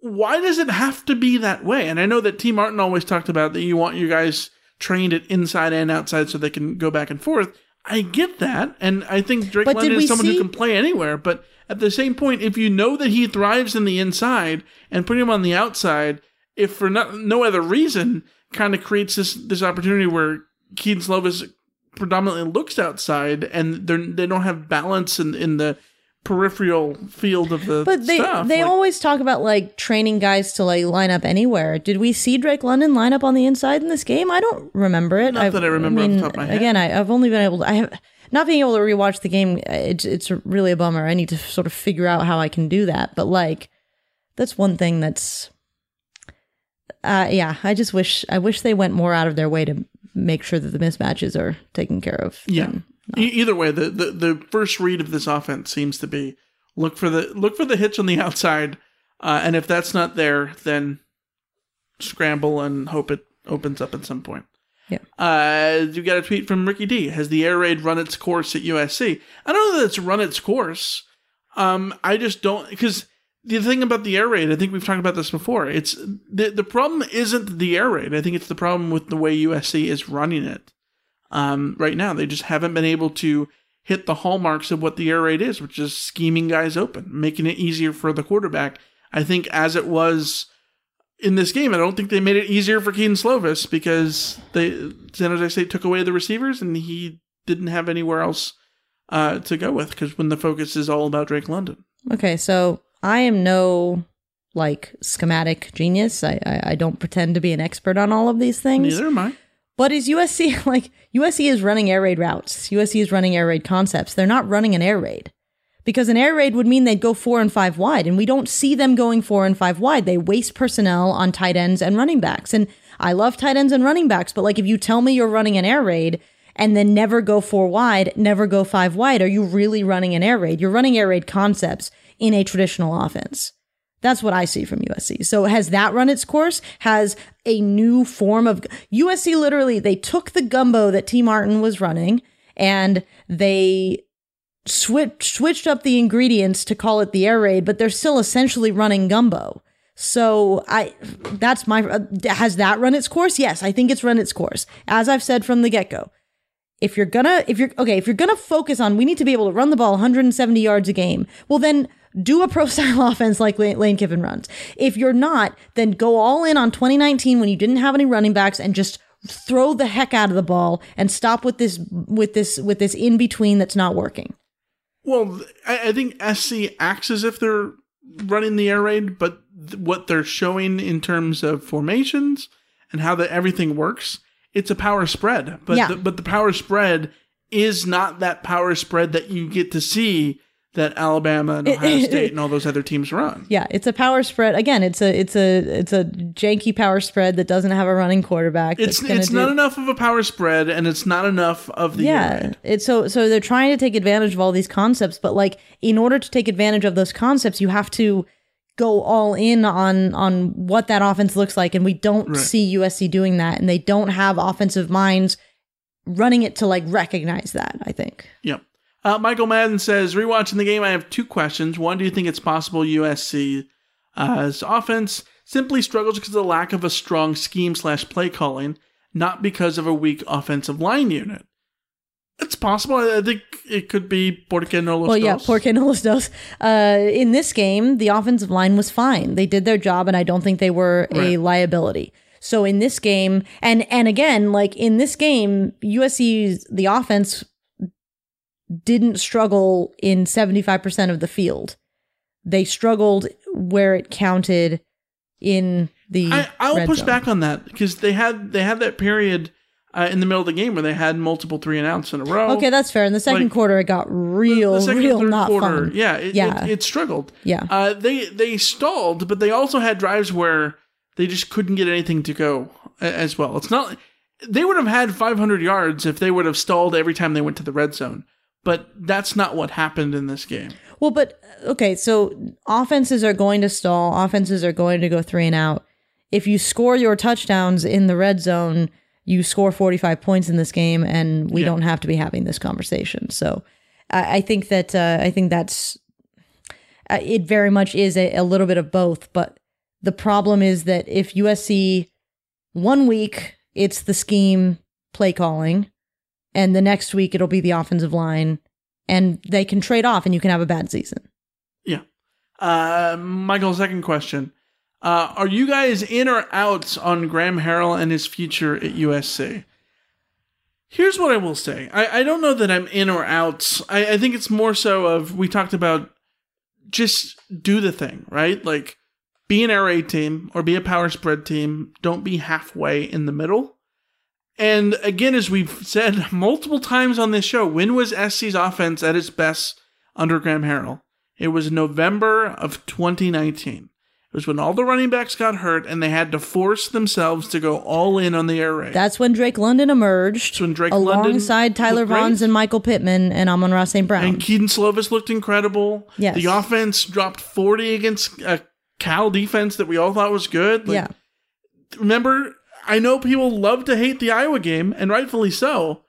why does it have to be that way? And I know that T. Martin always talked about that you want your guys trained at inside and outside so they can go back and forth. I get that, and I think Drake But London is someone see- who can play anywhere. But at the same point, if you know that he thrives in the inside and putting him on the outside, if for no, no other reason, kind of creates this this opportunity where Kedon Slovis predominantly looks outside, and they they don't have balance in in the peripheral field of the But they stuff. they Like, always talk about like training guys to like line up anywhere. Did we see Drake London line up on the inside in this game? I don't remember it. Not that I remember off the top of my head. Again, I, I've only been able to. I have not being able to rewatch the game. It's it's really a bummer. I need to sort of figure out how I can do that. But like, that's one thing that's. Uh, yeah, I just wish I wish they went more out of their way to make sure that the mismatches are taken care of. Yeah. E- either way, the, the the first read of this offense seems to be look for the look for the hitch on the outside, uh, and if that's not there, then scramble and hope it opens up at some point. Yeah. Uh, you got a tweet from Ricky D. Has the air raid run its course at USC? I don't know that it's run its course. Um, I just don't because the thing about the air raid, I think we've talked about this before. It's the the problem isn't the air raid. I think it's the problem with the way USC is running it um, right now. They just haven't been able to hit the hallmarks of what the air raid is, which is scheming guys open, making it easier for the quarterback. I think as it was in this game, I don't think they made it easier for Kedon Slovis because they San Jose State took away the receivers and he didn't have anywhere else uh, to go with because when the focus is all about Drake London. Okay, so I am no like schematic genius. I, I I don't pretend to be an expert on all of these things. Neither am I. But is USC like USC is running air raid routes? USC is running air raid concepts. They're not running an air raid because an air raid would mean they'd go four and five wide, and we don't see them going four and five wide. They waste personnel on tight ends and running backs, and I love tight ends and running backs. But like, if you tell me you're running an air raid and then never go four wide, never go five wide, are you really running an air raid? You're running air raid concepts in a traditional offense. That's what I see from USC. So has that run its course? Has a new form of USC literally they took the gumbo that T Martin was running and they switched switched up the ingredients to call it the air raid, but they're still essentially running gumbo. So I that's my uh, has that run its course? Yes, I think it's run its course. As I've said from the get-go. If you're gonna if you're okay, if you're gonna focus on we need to be able to run the ball 170 yards a game, well then do a pro style offense like Lane, Kiffin runs. If you're not, then go all in on 2019 when you didn't have any running backs and just throw the heck out of the ball and stop with this with this with this in between that's not working. Well, I, I think SC acts as if they're running the air raid, but th- what they're showing in terms of formations and how that everything works, it's a power spread. But Yeah. the, but the power spread is not that power spread that you get to see that Alabama and Ohio State and all those other teams run. Yeah, it's a power spread. Again, it's a it's a it's a janky power spread that doesn't have a running quarterback. It's it's do- not enough of a power spread, and it's not enough of the yeah it's so so they're trying to take advantage of all these concepts but like in order to take advantage of those concepts you have to go all in on on what that offense looks like and we don't Right. see usc doing that and they don't have offensive minds running it to like recognize that i think Yep. Uh, Michael Madden says, rewatching the game, I have two questions. One, do you think it's possible USC's offense simply struggles because of the lack of a strong scheme slash play calling, not because of a weak offensive line unit? It's possible. I think it could be Porque no los well yeah dos. porque no los dos uh in this game the offensive line was fine they did their job and i don't think they were a Right. liability so in this game and and again like in this game usc's the offense didn't struggle in 75% of the field they struggled where it counted in the I, I'll red push zone. back on that because they had they had that period uh, in the middle of the game where they had multiple three and outs in a row. okay that's fair in the second Like, quarter it got real the second real not quarter, fun yeah, it, yeah It, it struggled. Yeah. uh, they they stalled, but they also had drives where they just couldn't get anything to go as well. It's not they would have had 500 yards if they would have stalled every time they went to the red zone, but that's not what happened in this game. Well, but okay, so offenses are going to stall, offenses are going to go three and out. If you score your touchdowns in the red zone, you score 45 points in this game, and we Yeah. don't have to be having this conversation. So I, I think that, uh, I think that's, uh, it very much is a, a little bit of both, but The problem is that if USC one week it's the scheme play calling, and the next week it'll be the offensive line, and they can trade off, and you can have a bad season. Yeah. Uh, Michael, second question. Uh, are you guys in or out on Graham Harrell and his future at USC? Here's what I will say. I, I don't know that I'm in or out. I, I think it's more so of we talked about just do the thing, right? Like be an raid team or be a power spread team. Don't be halfway in the middle. And again, as we've said multiple times on this show, when was SC's offense at its best under Graham Harrell? It was November of 2019. Was when all the running backs got hurt and they had to force themselves to go all in on the air raid. That's when Drake London emerged. That's when Drake London alongside London Tyler. Vaughns and Michael Pittman and Amon-Ra St. Brown. And Kedon Slovis looked incredible. Yes. The offense dropped 40 against a Cal defense that we all thought was good. Like, yeah. Remember, I know people love to hate the Iowa game, and rightfully so.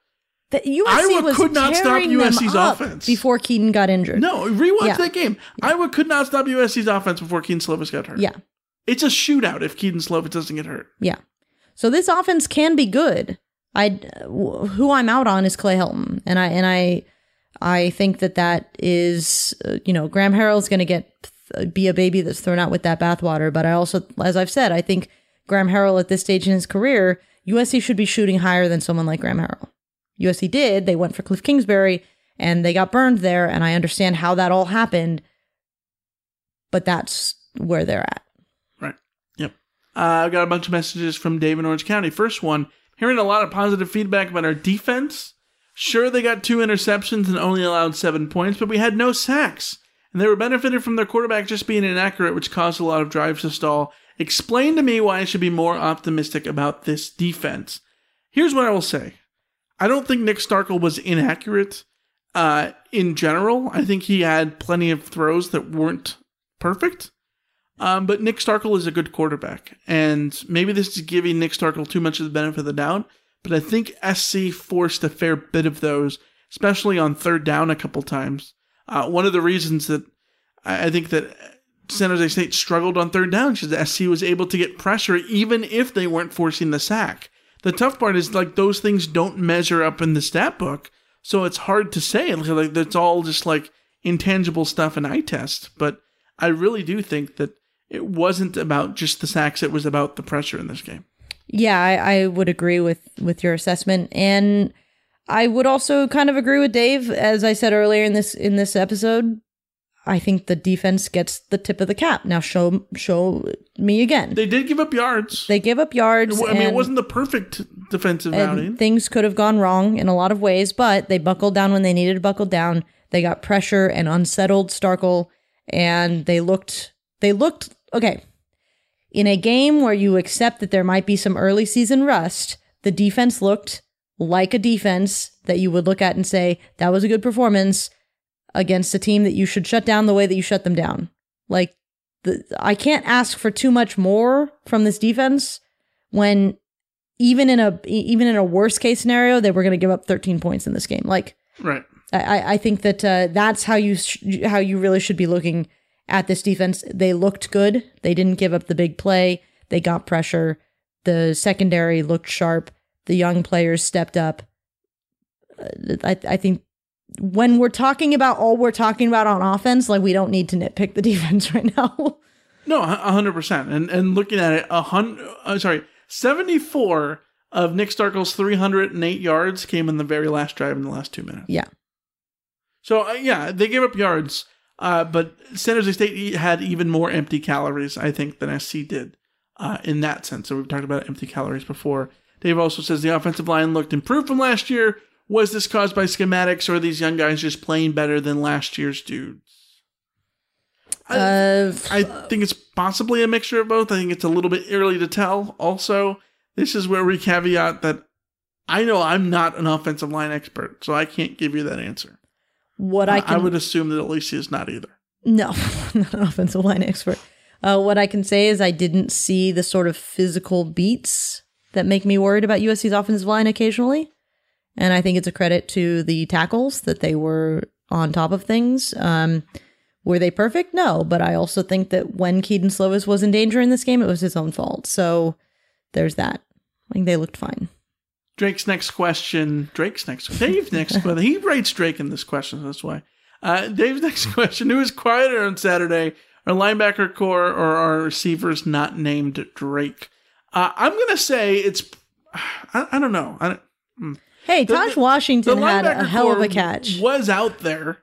The USC Iowa was could not stop USC's offense. before Kedon got injured. No, rewatch Yeah. that game. Iowa could not stop USC's offense before Kedon Slovis got hurt. Yeah. It's a shootout if Kedon Slovis doesn't get hurt. Yeah. So this offense can be good. I who I'm out on is Clay Helton, and I and I I think that that is uh, you know Graham Harrell's going to get be a baby that's thrown out with that bathwater. But I also, as I've said, I think Graham Harrell at this stage in his career, USC should be shooting higher than someone like Graham Harrell. USC did. They went for Cliff Kingsbury and they got burned there, and I understand how that all happened. But that's where they're at. Right. Yep. Uh, I've got a bunch of messages from Dave in Orange County. First one, hearing a lot of positive feedback about our defense. Sure, they got two interceptions and only allowed seven points, but we had no sacks. And they were benefited from their quarterback just being inaccurate, which caused a lot of drives to stall. Explain to me why I should be more optimistic about this defense. Here's what I will say. I don't think Nick Starkel was inaccurate uh, in general. I think he had plenty of throws that weren't perfect. Um, but Nick Starkel is a good quarterback. And maybe this is giving Nick Starkel too much of the benefit of the doubt. But I think SC forced a fair bit of those, especially on third down a couple times. Uh, one of the reasons that I think that San Jose State struggled on third down is that SC was able to get pressure even if they weren't forcing the sack. The tough part is like those things don't measure up in the stat book, so it's hard to say. Like that's all just like intangible stuff in eye test. But I really do think that it wasn't about just the sacks; it was about the pressure in this game. Yeah, I, I would agree with with your assessment, and I would also kind of agree with Dave. As I said earlier in this in this episode, I think the defense gets the tip of the cap. Now show show me again. They did give up yards. They give up yards. I mean, it wasn't the perfect defensive and outing. things could have gone wrong in a lot of ways, but they buckled down when they needed to buckle down. They got pressure and unsettled Starkel, and they looked they looked okay. In a game where you accept that there might be some early season rust, the defense looked like a defense that you would look at and say that was a good performance against a team that you should shut down the way that you shut them down. Like the, I can't ask for too much more from this defense when even in a even in a worst case scenario they were going to give up 13 points in this game. Like Right. I, I think that uh, that's how you sh- how you really should be looking at this defense. They looked good. They didn't give up the big play. They got pressure. The secondary looked sharp. The young players stepped up. Uh, I, I think when we're talking about all we're talking about on offense, like we don't need to nitpick the defense right now. No, a hundred percent. And and looking at it, a hundred. Uh, sorry, seventy four of Nick Starkel's three hundred and eight yards came in the very last drive in the last two minutes. yeah. So uh, yeah, they gave up yards, uh, but San Jose State had even more empty calories, I think, than SC did uh, in that sense. So we've talked about empty calories before. Dave also says the offensive line looked improved from last year. Was this caused by schematics, or are these young guys just playing better than last year's dudes? Uh, I think it's possibly a mixture of both. I think it's a little bit early to tell. Also, this is where we caveat that I know I'm not an offensive line expert, so I can't give you that answer. What I I, would assume that Alicia is not either. No, not an offensive line expert. Uh, what I can say is I didn't see the sort of physical beats that make me worried about USC's offensive line occasionally. And I think it's a credit to the tackles that they were on top of things. Um, Were they perfect? No, but I also think that when Kedon Slovis was in danger in this game, it was his own fault. So there's that. I think they looked fine. Drake's next question. Drake's next. Dave's next question. He writes Drake in this question. That's why. Uh, Dave's next question. Who is quieter on Saturday? Our linebacker corps or our receivers not named Drake? Uh, I'm gonna say it's. I, I don't know. I don't, mm. Hey, The- Tahj Washington had a hell of a catch. Was out there,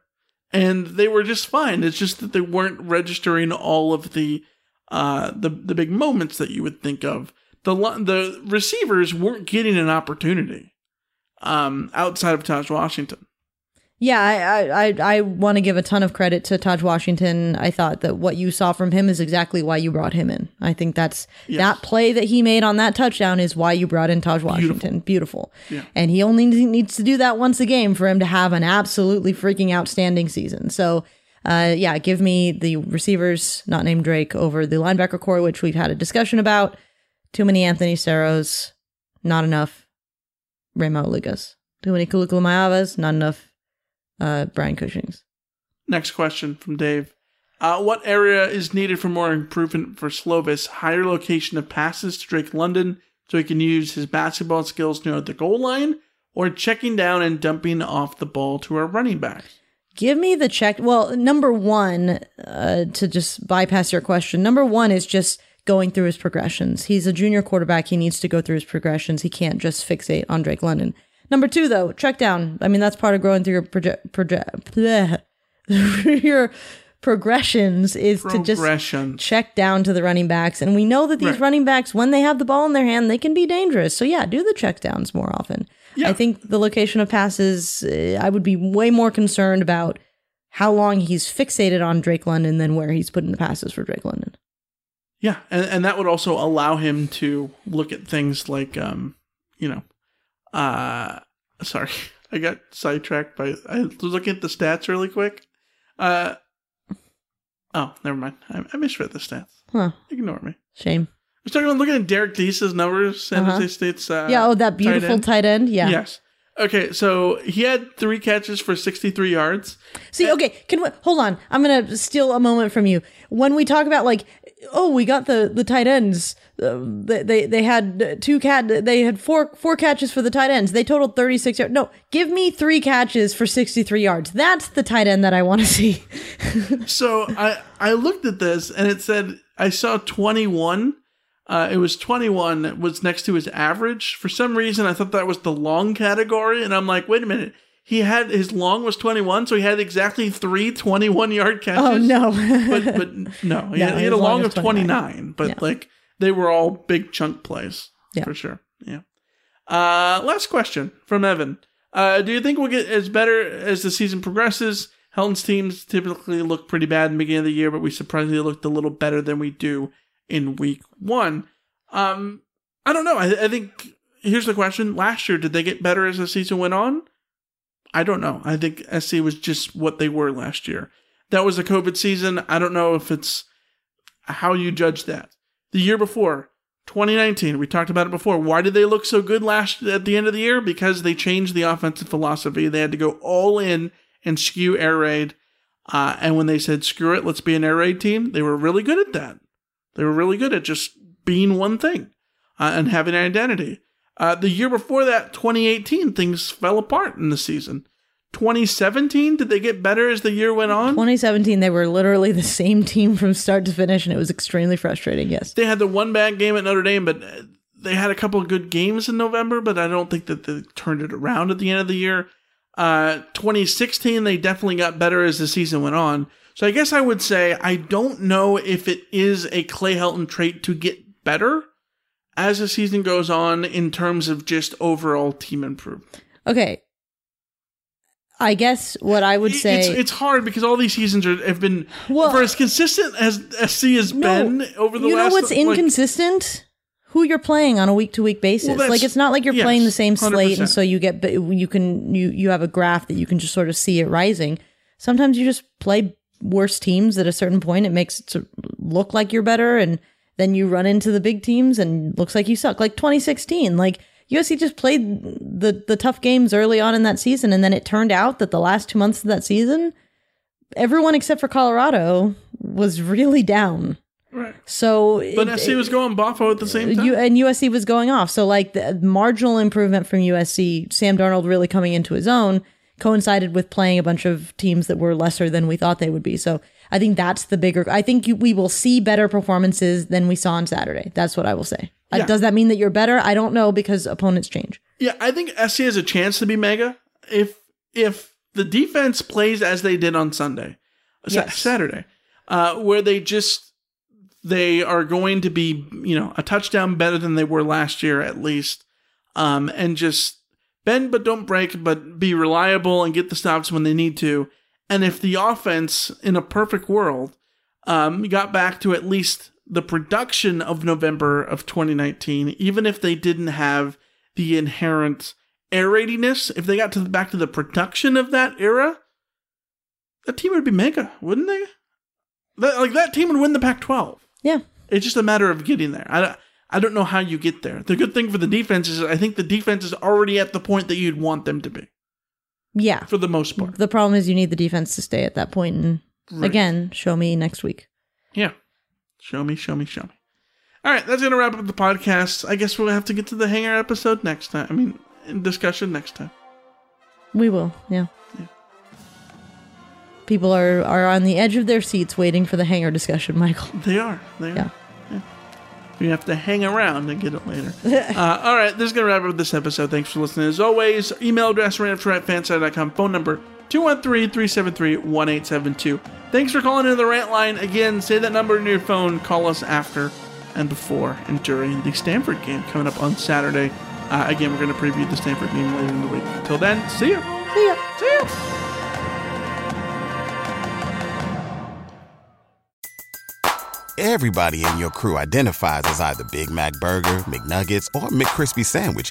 and they were just fine. It's just that they weren't registering all of the uh, the the big moments that you would think of. The the receivers weren't getting an opportunity um, outside of Tahj Washington. Yeah, I I I, want to give a ton of credit to Tahj Washington. I thought that what you saw from him is exactly why you brought him in. I think that's Yes. that play that he made on that touchdown is why you brought in Tahj Washington. Beautiful. Yeah. And he only needs to do that once a game for him to have an absolutely freaking outstanding season. So, uh, yeah, give me the receivers not named Drake over the linebacker corps, which we've had a discussion about. Too many Anthony Saraos, not enough Rey Maualugas. Too many Kulukumayavas, not enough uh, Brian Cushings. Next question from Dave. Uh, what area is needed for more improvement for Slovis? Higher location of passes to Drake London so he can use his basketball skills near the goal line, or checking down and dumping off the ball to our running back? Give me the check. Well, number one, uh, to just bypass your question, number one is just going through his progressions. He's a junior quarterback. He needs to go through his progressions. He can't just fixate on Drake London. Number two, though, check down. I mean, that's part of growing through your project, project, your progressions is to just check down to the running backs. And we know that these Right. running backs, when they have the ball in their hand, they can be dangerous. So yeah, do the check downs more often. I think the location of passes, uh, I would be way more concerned about how long he's fixated on Drake London than where he's putting the passes for Drake London. Yeah, and, and that would also allow him to look at things like, um, you know, uh, sorry, I got sidetracked by I was looking at the stats really quick. Uh, oh, never mind. I, I misread the stats. Huh. Ignore me. Shame. I was talking about looking at Derrick Deese's numbers, San Uh-huh. Jose State's. Uh, yeah, oh, that beautiful end. tight end. Yeah. Yes. Okay, so he had three catches for 63 yards. See, okay, can we hold on? I'm gonna steal a moment from you. When we talk about like, oh, we got the the tight ends. Uh, they, they they had two cat. They had four four catches for the tight ends. They totaled 36 yards. No, give me three catches for 63 yards. That's the tight end that I want to see. so I I looked at this and it said I saw 21. Uh, it was 21 was next to his average. For some reason, I thought that was the long category, and I'm like, wait a minute. He had his long was 21, so he had exactly three 21 yard catches. Oh no! but but no, he, No, had, he had a long long of 29, 29. but Yeah. like they were all big chunk plays Yeah. for sure. Yeah. Uh, last question from Evan. Uh, do you think we'll get as better as the season progresses? Helton's teams typically look pretty bad in the beginning of the year, but we surprisingly looked a little better than we do in week one. Um, I don't know. I, I think here's the question: Last year, did they get better as the season went on? I don't know. I think SC was just what they were last year. That was a COVID season. I don't know if it's how you judge that. The year before, 2019, we talked about it before. Why did they look so good last at the end of the year? Because they changed the offensive philosophy. They had to go all in and skew air raid. Uh, and when they said screw it, let's be an air raid team, they were really good at that. They were really good at just being one thing uh, and having an identity. Uh, the year before that, 2018, things fell apart in the season. 2017, did they get better as the year went on? 2017, they were literally the same team from start to finish, and it was extremely frustrating. Yes. They had the one bad game at Notre Dame, but they had a couple of good games in November, but I don't think that they turned it around at the end of the year. Uh, 2016, they definitely got better as the season went on. So I guess I would say I don't know if it is a Clay Helton trait to get better as the season goes on in terms of just overall team improvement. Okay. I guess what I would say It's, it's hard because all these seasons are, have been for as consistent as SC has been over the last you last. know what's like- inconsistent? Who you're playing on a week to week basis. Well, like it's not like you're yes, playing the same slate, 100%. and so you get you can you you have a graph that you can just sort of see it rising. Sometimes you just play worse teams at a certain point. It makes it look like you're better, and then you run into the big teams and looks like you suck. Like 2016, like USC just played the the tough games early on in that season, and then it turned out that the last two months of that season everyone except for Colorado was really down. Right. So, But it- SC was going boffo at the same time. U- and USC was going off. So, like the marginal improvement from USC, Sam Darnold really coming into his own coincided with playing a bunch of teams that were lesser than we thought they would be. So, I think that's the bigger. I think you, we will see better performances than we saw on Saturday. That's what I will say. Uh, Yeah. does that mean that you're better? I don't know because opponents change. Yeah, I think SC has a chance to be mega if if the defense plays as they did on Sunday, Sa- Yes. Saturday, uh, where they just they are going to be you know a touchdown better than they were last year at least, um, and just bend but don't break, but be reliable and get the stops when they need to. And if the offense in a perfect world um, got back to at least the production of November of 2019, even if they didn't have the inherent air raidiness, if they got to the, back to the production of that era, that team would be mega, wouldn't they? That, like that team would win the Pac-12. Yeah. It's just a matter of getting there. I, don't- I don't know how you get there. The good thing for the defense is I think the defense is already at the point that you'd want them to be Yeah. for the most part. The problem is you need the defense to stay at that. And Right. again, show me next week. Yeah. Show me, show me, show me. All right, that's going to wrap up the podcast. I guess we'll have to get to the hanger episode next time. I mean, in discussion next time. We will, yeah. People are, are on the edge of their seats waiting for the hanger discussion, Michael. They are. They are. Yeah. You have to hang around and get it later. uh, all right, this is going to wrap up this episode. Thanks for listening. As always, email address rantafterrantfansite.com, phone number 213-373-1872. Thanks for calling into the rant line. Again, say that number in your phone. Call us after and before and during the Stanford game coming up on Saturday. Uh, again, we're going to preview the Stanford game later in the week. Until then, see ya. See ya. See ya. Everybody in your crew identifies as either Big Mac Burger, McNuggets, or McCrispy Sandwich.